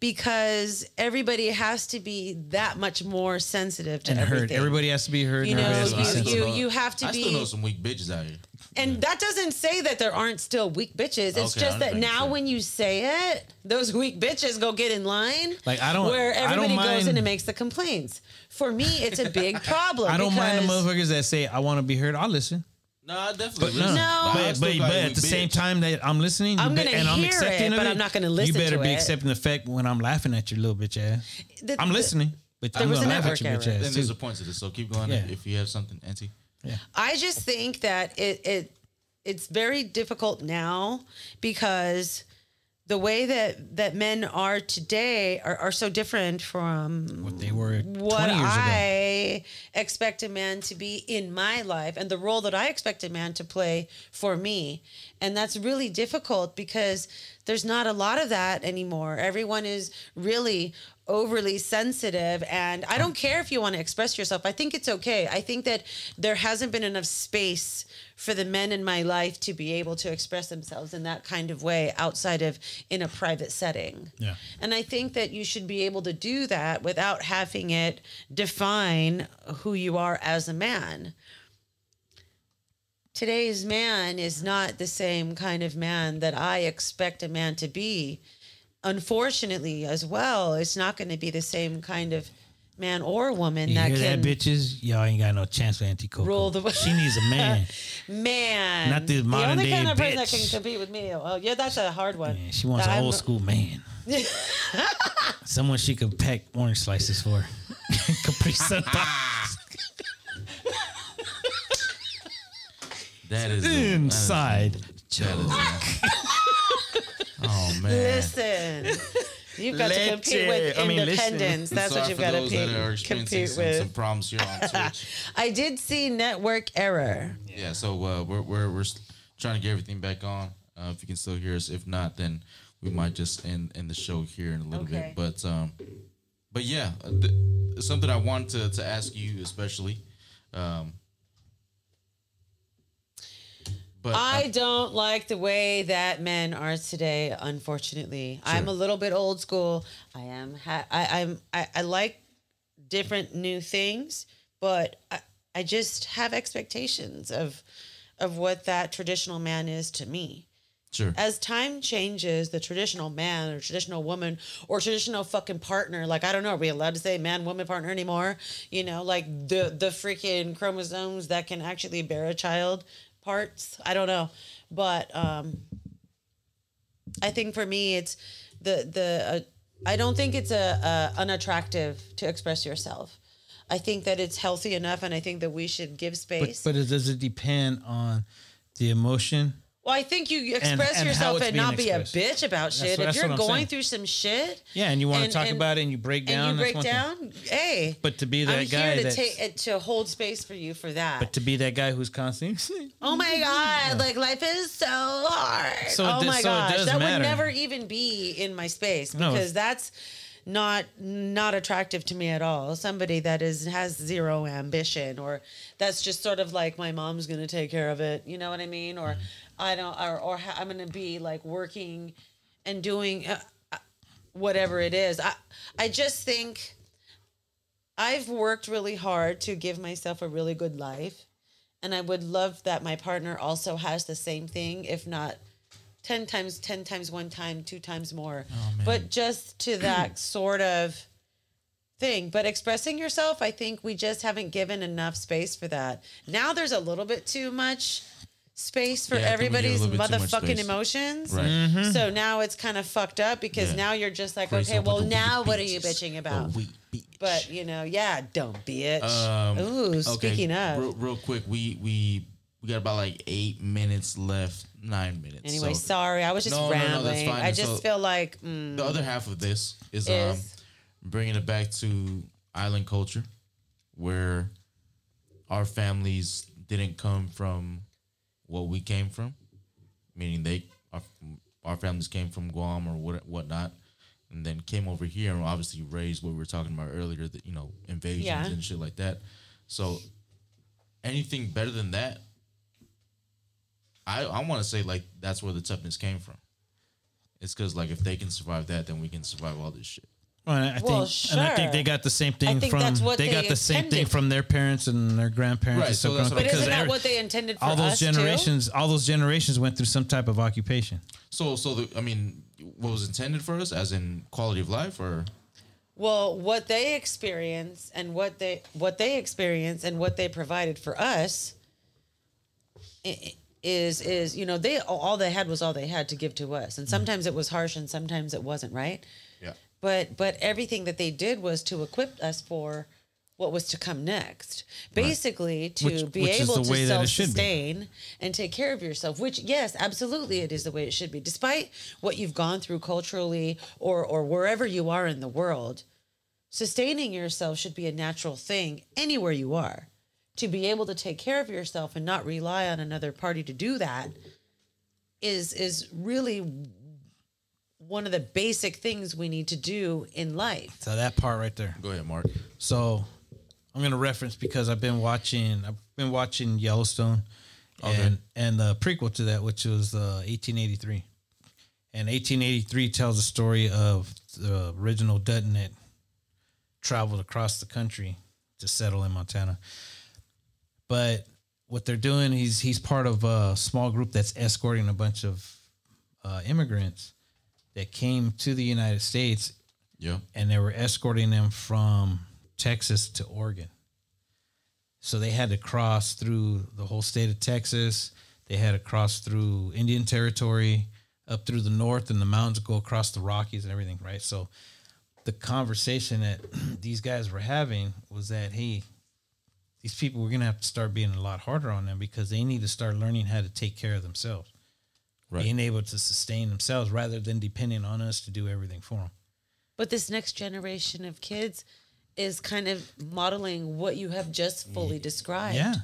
because everybody has to be that much more sensitive to and heard. everything. Everybody has to be heard. You know, everybody has to be you- you- you have to I be- still know some weak bitches out here. And that doesn't say that there aren't still weak bitches. It's Okay, just that now sure. when you say it, those weak bitches go get in line. Like, I don't- where I don't everybody goes in and makes the complaints. For me, it's a big <laughs> problem. I don't mind the motherfuckers that say I want to be heard. I'll listen. No, I definitely. But listen. No. I but, still but, call but at the bitch. same time that I'm listening, I'm gonna and I'm hear accepting it, of but it, I'm not gonna listen You better to be it. accepting the fact when I'm laughing at your little bitch ass. The- I'm listening, but there I'm was gonna a laugh at network your bitch error. ass Then there's a point to this. So keep going. Yeah. If you have something, Auntie. Yeah. I just think that it it it's very difficult now because the way that that men are today are, are so different from What they were 20 what years ago. I expect a man to be in my life and the role that I expect a man to play for me. And that's really difficult because there's not a lot of that anymore. Everyone is really overly sensitive and I don't care if you want to express yourself. I think it's okay. I think that there hasn't been enough space for the men in my life to be able to express themselves in that kind of way outside of in a private setting. Yeah. And I think that you should be able to do that without having it define who you are as a man. Today's man is mm-hmm. not the same kind of man that I expect a man to be. Unfortunately, as well, it's not going to be the same kind of man or woman You that hear can that, bitches? Y'all ain't got no chance with Auntie Coco. Rule the- she needs a man. <laughs> man. Not this the the only kind of person that can compete with me. Oh, oh, yeah, that's a hard one. Man, she wants That an I'm- old school man. <laughs> Someone she could pack orange slices for. <laughs> Capri Sun. That is a- Inside. That is, that is a- oh man. Listen, you've got to compete with Leche. I mean, listen. independence. I'm That's sorry what you've for got to those that are experiencing compete some, with. some problems here on <laughs> Twitch. I did see network error. yeah, so uh, we're we're we're s- trying to get everything back on. Uh, if you can still hear us, if not, then we might just end end the show here in a little Okay. bit. But um, but yeah, uh, th- something I want to to ask you especially. Um, but I don't like the way that men are today. Unfortunately, I'm a little bit old school. I am. Ha- I, I'm. I, I like different new things, but I, I just have expectations of of what that traditional man is to me. sure. as time changes, the traditional man or traditional woman or traditional fucking partner, like I don't know, are we allowed to say man, woman, partner anymore? You know, like the the freaking chromosomes that can actually bear a child parts. I don't know, but um, I think for me, it's the the. Uh, I don't think it's a, a unattractive to express yourself. I think that it's healthy enough, and I think that we should give But, space. but it, does it depend on the emotion? Well, I think you express and how yourself and not be a bitch about shit. what- if you're going saying. through some shit, Yeah, and you want to talk and- about it and you break down. and you break one thing. down, hey. But to be that I'm guy to take to hold space for you for that. But to be that guy who's constantly, <laughs> oh my god, like life is so hard. So oh my so gosh, that matter. would never even be in my space because it's- that's not not attractive to me at all. Somebody that is has zero ambition or that's just sort of like my mom's going to take care of it, you know what I mean? Or Mm-hmm. I don't or, or I'm going to be like working and doing uh, uh, whatever it is. I I just think I've worked really hard to give myself a really good life. And I would love that my partner also has the same thing, if not 10 times, 10 times, one time, two times more. but just to that <clears throat> sort of thing. But expressing yourself, I think we just haven't given enough space for that. Now there's a little bit too much space for Yeah, I think we give a everybody's little bit too much motherfucking emotions. Right. So now it's kind of fucked up because Yeah. now you're just like, Brace okay, well, now weak what are you bitching The about? weak bitch. But you know, yeah, don't bitch. Um, Ooh, speaking of. real, real quick, we we we got about like eight minutes left, nine minutes. Anyway, so sorry, I was just No, no, no, that's rambling. fine. I just So- feel like mm, the other half of this is, um Is? bringing it back to island culture, where our families didn't come from what we came from, meaning they our, our families came from Guam or what whatnot, and then came over here and obviously raised what we were talking about earlier, that you know invasions Yeah. and shit like that. So anything better than that, I I want to say like that's where the toughness came from. It's because like if they can survive that, then we can survive all this shit. Well, I think, Well, and I think they got the same thing think from. that's what they, they got the same thing from their parents and their grandparents. Right, and so stuff that's what but isn't that every- what they intended for all those us too? generations, all those generations went through some type of occupation. So so the I mean, what was intended for us, as in quality of life, or Well, what they experience and what they what they experience and what they provided for us is is you know they all they had was all they had to give to us Mm. and sometimes it was harsh and sometimes it wasn't right Yeah. But but everything that they did was to equip us for what was to come next. Basically to Which- be which able to way that it should be. self-sustain and take care of yourself which yes absolutely it is the way it should be. Despite what you've gone through culturally or or wherever you are in the world sustaining yourself should be a natural thing anywhere you are. To be able to take care of yourself and not rely on another party to do that is is really one of the basic things we need to do in life So that part right there. Go ahead, Mark. So I'm gonna reference because I've been watching I've been watching Yellowstone Okay. and and the prequel to that, which was uh, 1883. And 1883 tells the story of the original Dutton that traveled across the country to settle in Montana. But what they're doing, he's he's part of a small group that's escorting a bunch of uh, immigrants that came to the United States Yeah. and they were escorting them from Texas to Oregon. So they had to cross through the whole state of Texas. They had to cross through Indian territory, up through the north, and the mountains go across the Rockies and everything, right? So the conversation that <clears throat> these guys were having was that, hey, these people, we're going to have to start being a lot harder on them because they need to start learning how to take care of themselves, Right. being able to sustain themselves rather than depending on us to do everything for them. but this next generation of kids is kind of modeling what you have just fully described Yeah.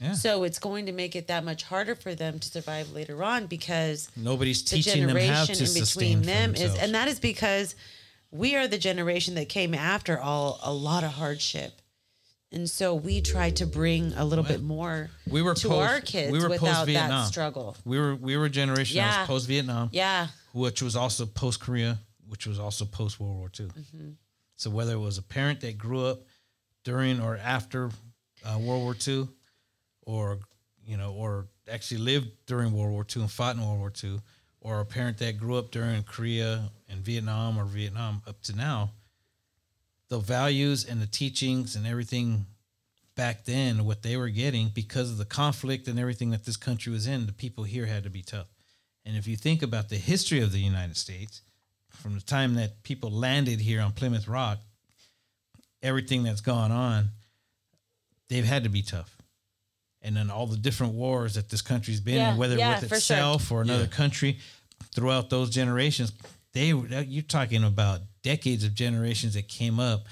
Yeah. so it's going to make it that much harder for them to survive later on because Nobody's the teaching them how generation to in sustain between them is themselves. and that is because we are the generation that came after all a lot of hardship and so we try to bring a little bit more we were to post, our kids we were without that struggle We were we were a generation that Yeah. was post Vietnam, yeah which was also post Korea, which was also post World War II. Mm-hmm. So whether it was a parent that grew up during or after uh, World War II, or you know, or actually lived during World War II and fought in World War II, or a parent that grew up during Korea and Vietnam or Vietnam up to now, the values and the teachings and everything back then, what they were getting because of the conflict and everything that this country was in, the people here had to be tough. And if you think about the history of the United States, from the time that people landed here on Plymouth Rock, everything that's gone on, they've had to be tough. And then all the different wars that this country's been Yeah, in, whether yeah, with for sure. itself or another Yeah. country, throughout those generations, they you're talking about decades of generations that came up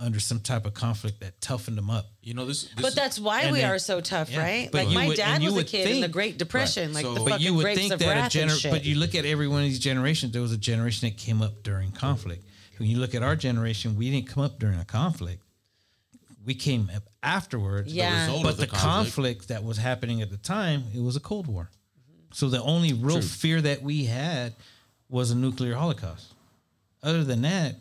under some type of conflict that toughened them up. You know this. this But that's why we then- are so tough, yeah, right? but Like my would- dad was a would kid in the Great Depression, like So- the But fucking you would grapes think of that wrath a and shit. but you look at every one of these generations, there was a generation that came up during conflict. When you look at our generation, we didn't come up during a conflict. We came up afterwards. Yeah. result But the, the conflict. conflict that was happening at the time, it was a Cold War. So the only real fear that we had was a nuclear holocaust. Other than that,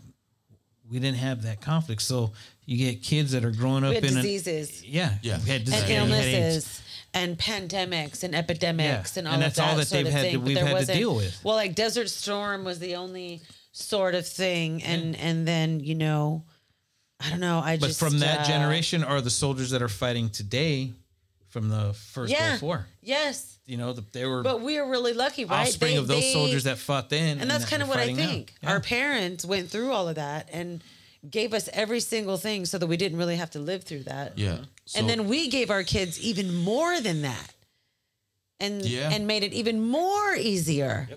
we didn't have that conflict. So you get kids that are growing up we had in diseases A, yeah, Yeah. we had and disease- we had AIDS. illnesses and pandemics and epidemics Yeah. and all And of that all that sort they've of had thing. But we've had to deal with. Well, like Desert Storm was the only sort of thing, and and then you know, I don't know. I But just from that uh, generation are the soldiers that are fighting today from the first yeah, Gulf War. yes. You know, the, they were But we are really lucky, right? offspring They- of those they- soldiers that fought then. and that's that kind of what I think. Yeah. Our parents went through all of that and gave us every single thing so that we didn't really have to live through that. Yeah. So, and then we gave our kids even more than that. And Yeah. and made it even more easier.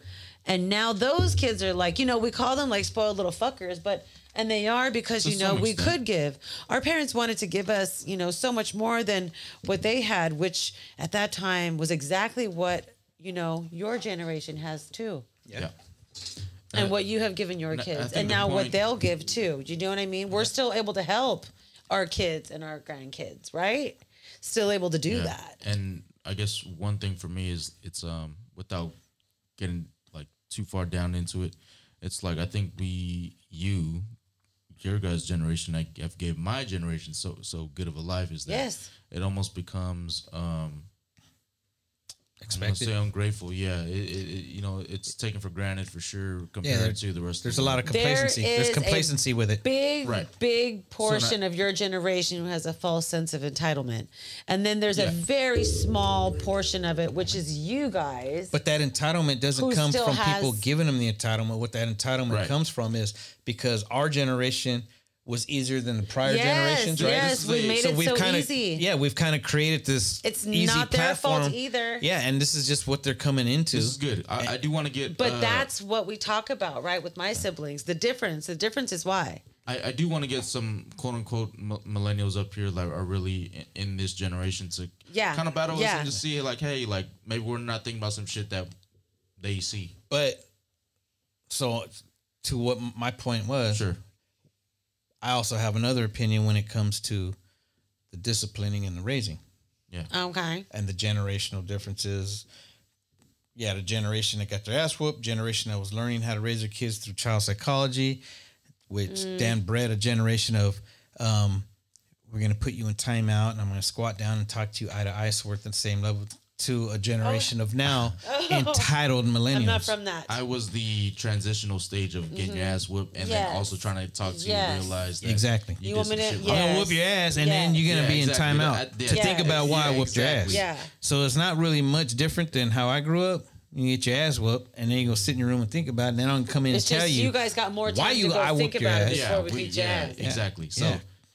And now those kids are like, you know, we call them like spoiled little fuckers, but and they are because To you know we extent. could give. Our parents wanted to give us, you know, so much more than what they had, which at that time was exactly what, you know, your generation has too yeah. and Uh, what you have given your and I- I kids, and the now what they'll give too. Do you know what I mean? We're still able to help our kids and our grandkids, right? Still able to do Yeah. that. And I guess one thing for me is it's um without getting like too far down into it, it's like I think we you your guys' generation I have gave my generation so so good of a life is that Yes. it almost becomes um I'm gonna expected. say. Yeah, it, it, it, you know, it's taken for granted for sure compared there- to the rest. There's of the a lot world. of There complacency. There's is a complacency with it. big, Right. big portion not- of your generation who has a false sense of entitlement. And then there's a very small portion of it, which is you guys. But that entitlement doesn't come still from people giving them the entitlement. What that entitlement Right. comes from is because our generation was easier than the prior Yes, generations, right? yes, This is we a- made it so kinda, easy. Yeah, we've kind of created this. It's easy not their fault platform. either. Yeah, and this is just what they're coming into. This is good. I, I do want to get, But uh, that's what we talk about, right? With my siblings, the difference. The difference is why. I, I do want to get some quote unquote millennials up here that are really in, in this generation to Yeah, kind of battle us and just see like, hey, like maybe we're not thinking about some shit that they see. But so to what my point was, Sure. I also have another opinion when it comes to the disciplining and the raising. Yeah. Okay. and the generational differences. Yeah, the generation that got their ass whooped, generation that was learning how to raise their kids through child psychology, which Mm. then bred a generation of um, we're going to put you in timeout and I'm going to squat down and talk to you eye to eye so we're at the same level to a generation of now <laughs> entitled millennials. Oh. I'm not from that. I was the transitional stage of getting your ass whooped and Mm-hmm. Yes. then also trying to talk to Yes. you and realize that Exactly. you, You did want some me to- shit yeah. I'm gonna whoop your ass, and then you're gonna Yeah, be exactly. in timeout That- to yeah. think about why I Yeah, whooped your ass. Yeah. So it's not really much different than how I grew up. You get your ass whooped, and then you go sit in your room and think about it. And then I'm come in It's and tell just you, you guys got more time why to you go I think your about it ass. before Yeah, we we, beat your ass. exactly. So,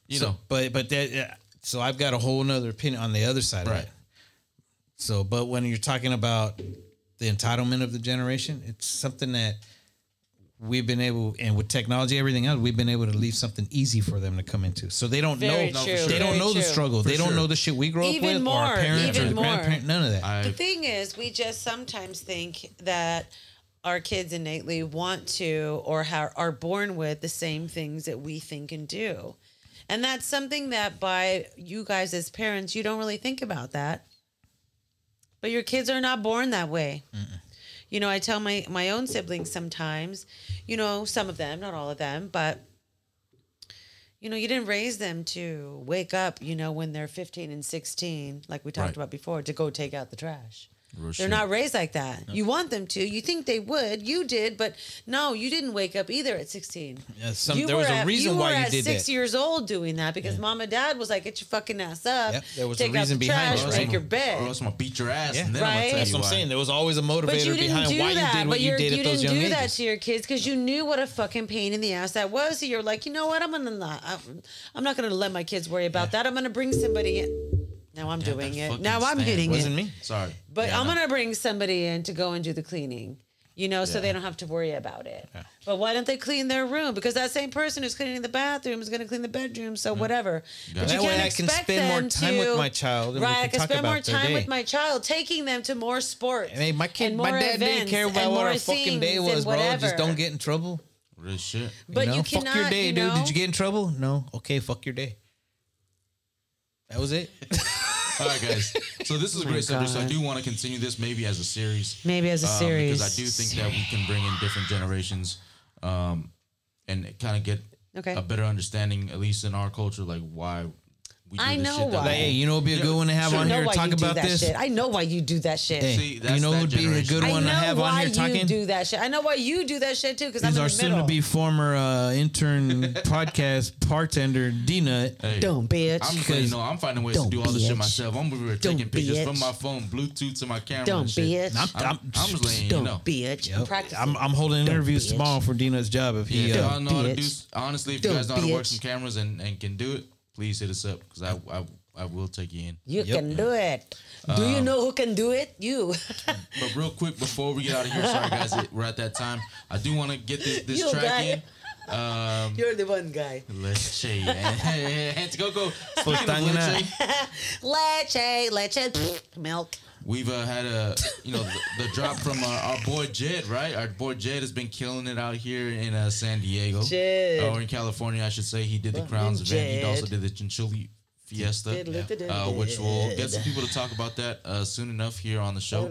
you know, but but that so I've got a whole nother opinion on the other side Right. of it. So, but when you're talking about the entitlement of the generation, it's something that we've been able, and with technology, everything else, we've been able to leave something easy for them to come into. So they don't Very know, true, they don't know the struggle. For they don't sure. know the shit we grew up Even with, or our parents, even or more. grandparents. None of that. I, The thing is, we just sometimes think that our kids innately want to or ha- are born with the same things that we think and do. And that's something that by you guys as parents, you don't really think about that. But your kids are not born that way. You know, I tell my my own siblings sometimes, you know, some of them, not all of them, but you know, you didn't raise them to wake up, you know, when they're 15 and 16, like we talked Right. about before, to go take out the trash. Real They're shit. not raised like that. You want them to. You think they would. You did, but no, you didn't wake up either at 16. Yeah, some- you there was a at, reason you why were you at did six that. years old doing that because mom and dad was like, get your fucking ass up. Yep, there was a take out the behind trash, it, or else make your bed. Or else I'm gonna beat your ass, Yeah. and then I'm Right. gonna tell That's you what I'm why. saying. There was always a But motivator behind why that. you did but what you did you at those didn't young do that to your kids because you knew what a fucking pain in the ass that was. So you're like, you know what? I'm gonna not. I'm- I'm not gonna let my kids worry about that. I'm gonna bring somebody in. Now I'm Yeah, doing it. fucking Now I'm stand getting Wasn't it. me. Sorry, But Yeah, I'm no. gonna bring somebody in to go and do the cleaning. You know, so they don't have to worry about it. But why don't they clean their room? Because that same person who's cleaning the bathroom is going to clean the bedroom. So mm-hmm. whatever. But That you way can't I can expect spend more them time with my child and we right, can I can talk spend more time day. with my child, taking them to more sports. Hey, my kid, and my more dad didn't care about what our fucking day was, bro. Just don't get in trouble. real shit. But know? you fuck your day, you dude. Did you get in trouble? No. Okay, fuck your day. That was it. <laughs> All right, guys. So this is a my great subject. So I do want to continue this maybe as a series. Maybe as a um, series. because I do think that we can bring in different generations, um, and kind of get Okay. a better understanding, at least in our culture, like why we do I this know shit that why. Like, hey, you know, it'd be a good one to have on I know here why talk you do about that this. shit. I know why you do that shit. Hey, See, that's you know, that it'd be a generation. good I one to know have why on here you talking. do that shit. I know why you do that shit too. Because I'm Is in our the soon-to-be former uh, intern <laughs> podcast bartender D Nut. Hey, Don't bitch. I'm just letting you know I'm finding ways to Don't do all this bitch. shit myself. I'm over here taking Don't pictures bitch. from my phone, Bluetooth to my camera. Don't and shit. bitch. I'm, I'm, I'm, I'm just letting you Don't know. bitch. I'm Yep. practicing. I'm, I'm holding interviews bitch. tomorrow for D Nut's job if he. Yeah, if uh, y'all know how to do. bitch. Honestly, if Don't you guys know how to work bitch. some cameras and, and can do it, please hit us up because I, I I will take you in. You Yep. can do it. do Um, you know who can do it? You. But real quick before we get out of here, sorry guys, we're at that time. I do want to get this, this track guy. in. Um, You're the one guy. leche, and <laughs> go go. Speaking of Putangana. leche, Leche, leche, milk. we've uh, had a you know the, the drop from our, our boy Jed, right? Our boy Jed has been killing it out here in uh, San Diego, Jed. or in California, I should say. He did the Fucking Crowns event. He Jed. also did the Chinchulli Fiesta, uh, which we'll get some people to talk about that uh, soon enough here on the show.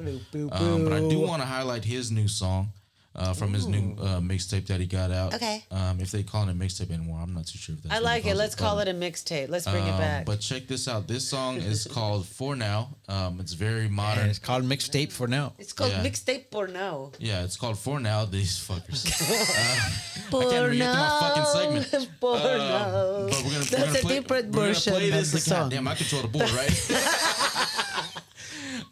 Um, but I do want to highlight his new song. Uh, from his new uh, mixtape that he got out. Okay. Um, if they call it a mixtape anymore, I'm not too sure if that's. I what like it. Let's call it a mixtape. Let's bring it um, back. But check this out. This song is <laughs> called For Now. Um, it's very And modern. it's called mixtape for now. it's called yeah. mixtape por now. Yeah, it's called For Now. These fuckers. <laughs> Por can't even get through my fucking segment. <laughs> Por Um, now. but we're gonna, That's we're gonna a play, different we're gonna version play of this. the song. Damn, I control the board, right?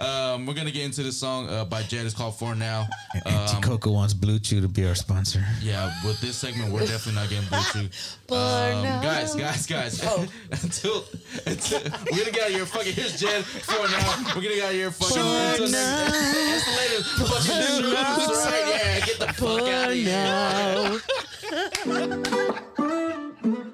Um, we're gonna get into this song uh, by Jed. It's called For Now. Auntie Um, Coco wants BlueChew to be our sponsor. yeah, with this segment, we're definitely not getting blue chew. <laughs> Um, guys, guys, guys. Oh. <laughs> until, until we're gonna get out of here. Fucking here's Jed. For now, we're gonna get out of here. Fucking For until now. next. Escalator. Fucking shoes, right? Yeah, get the fuck out of here. <laughs>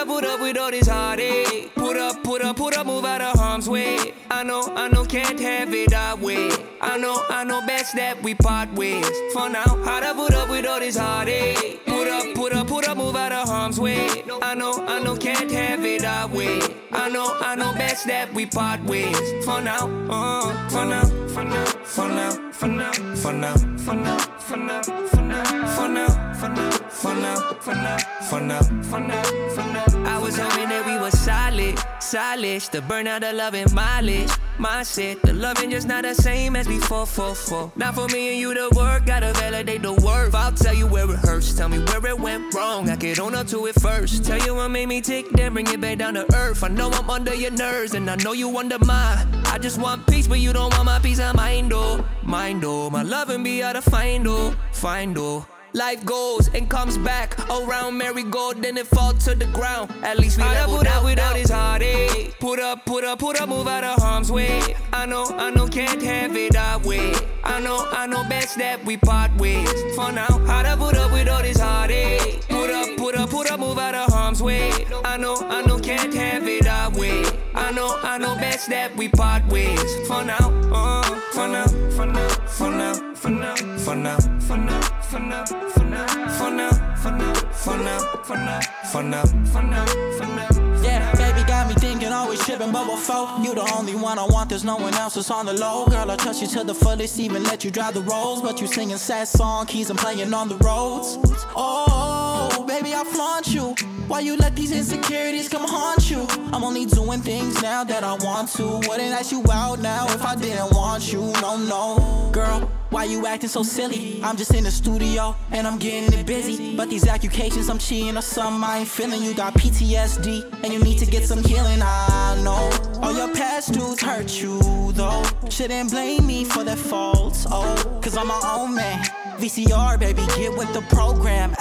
How'd put up with all this heartache? Put up, put up, put up, move out of harm's way. I know, I know, can't have it that way. I know, I know, best that we part ways. For now, how'd I put up with all this heartache? Put up, put up, put up, move out of harm's way. I know, I know, can't have it that way. I know, I know, best that we part ways. For now, uh, for now, for now, for now, for now, for now, for now, for now, for now, for now, for now, for now, for now, for now, for now, for now. I was hoping that we were solid, solid. To burn out the love and mileage. Mindset, the loving just not the same as before, for, for. Not for me and you to work, gotta validate the worth. I'll tell you where it hurts, tell me where it went wrong. I get on up to it first. Tell you what made me tick, then bring it back down to earth. I know I'm under your nerves, and I know you under mine. I just want peace, but you don't want my peace of mind, oh. Mind, oh. My loving be out of find, oh. Find, oh. Life goes and comes back around merry-go, then it fall to the ground. At least we leveled put up with all this heartache. Put up, put up, put up, move out of harm's way. I know, I know, can't have it that way. I know, I know, best that we part ways. For now, how'd I put up with all this heartache? Put up, put up, put up, move out of harm's way. I know, I know, can't have it that way. I know, I know, best that we part ways. For now, uh, for now, for now, for now, for now, for now, for now, for now, for now, for now, for now, for now, for now, for now, for now, for now. Yeah, baby got me thinking, always tripping, but before you the only one I want, there's no one else that's on the low. Girl, I trust you to the fullest, even let you drive the roads. But you singing sad song keys and playing on the roads. Oh, baby, I flaunt you. Why you let these insecurities come haunt you? I'm only doing things now that I want to. Wouldn't ask you out now if I didn't want you. No, no, girl. Why you acting so silly? I'm just in the studio and I'm getting it busy. But these accusations, I'm cheating or something. I ain't feeling you got PTSD and you need to get some healing. I know all your past dudes hurt you though. Shouldn't blame me for their faults. Oh, cause I'm my own man. VCR, baby, get with the program.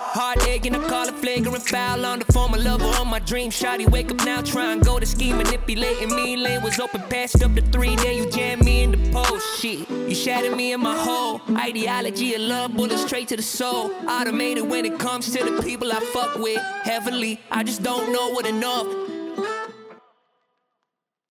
Heartache and I call it flagrant foul on the former lover on my dream. Shotty, wake up now, try and go to ski, manipulating me. Lane was open, passed up to three, then you jammed me in the post. Shit, you shattered me in my whole ideology of love, bullet straight to the soul. Automated when it comes to the people I fuck with heavily. I just don't know what enough.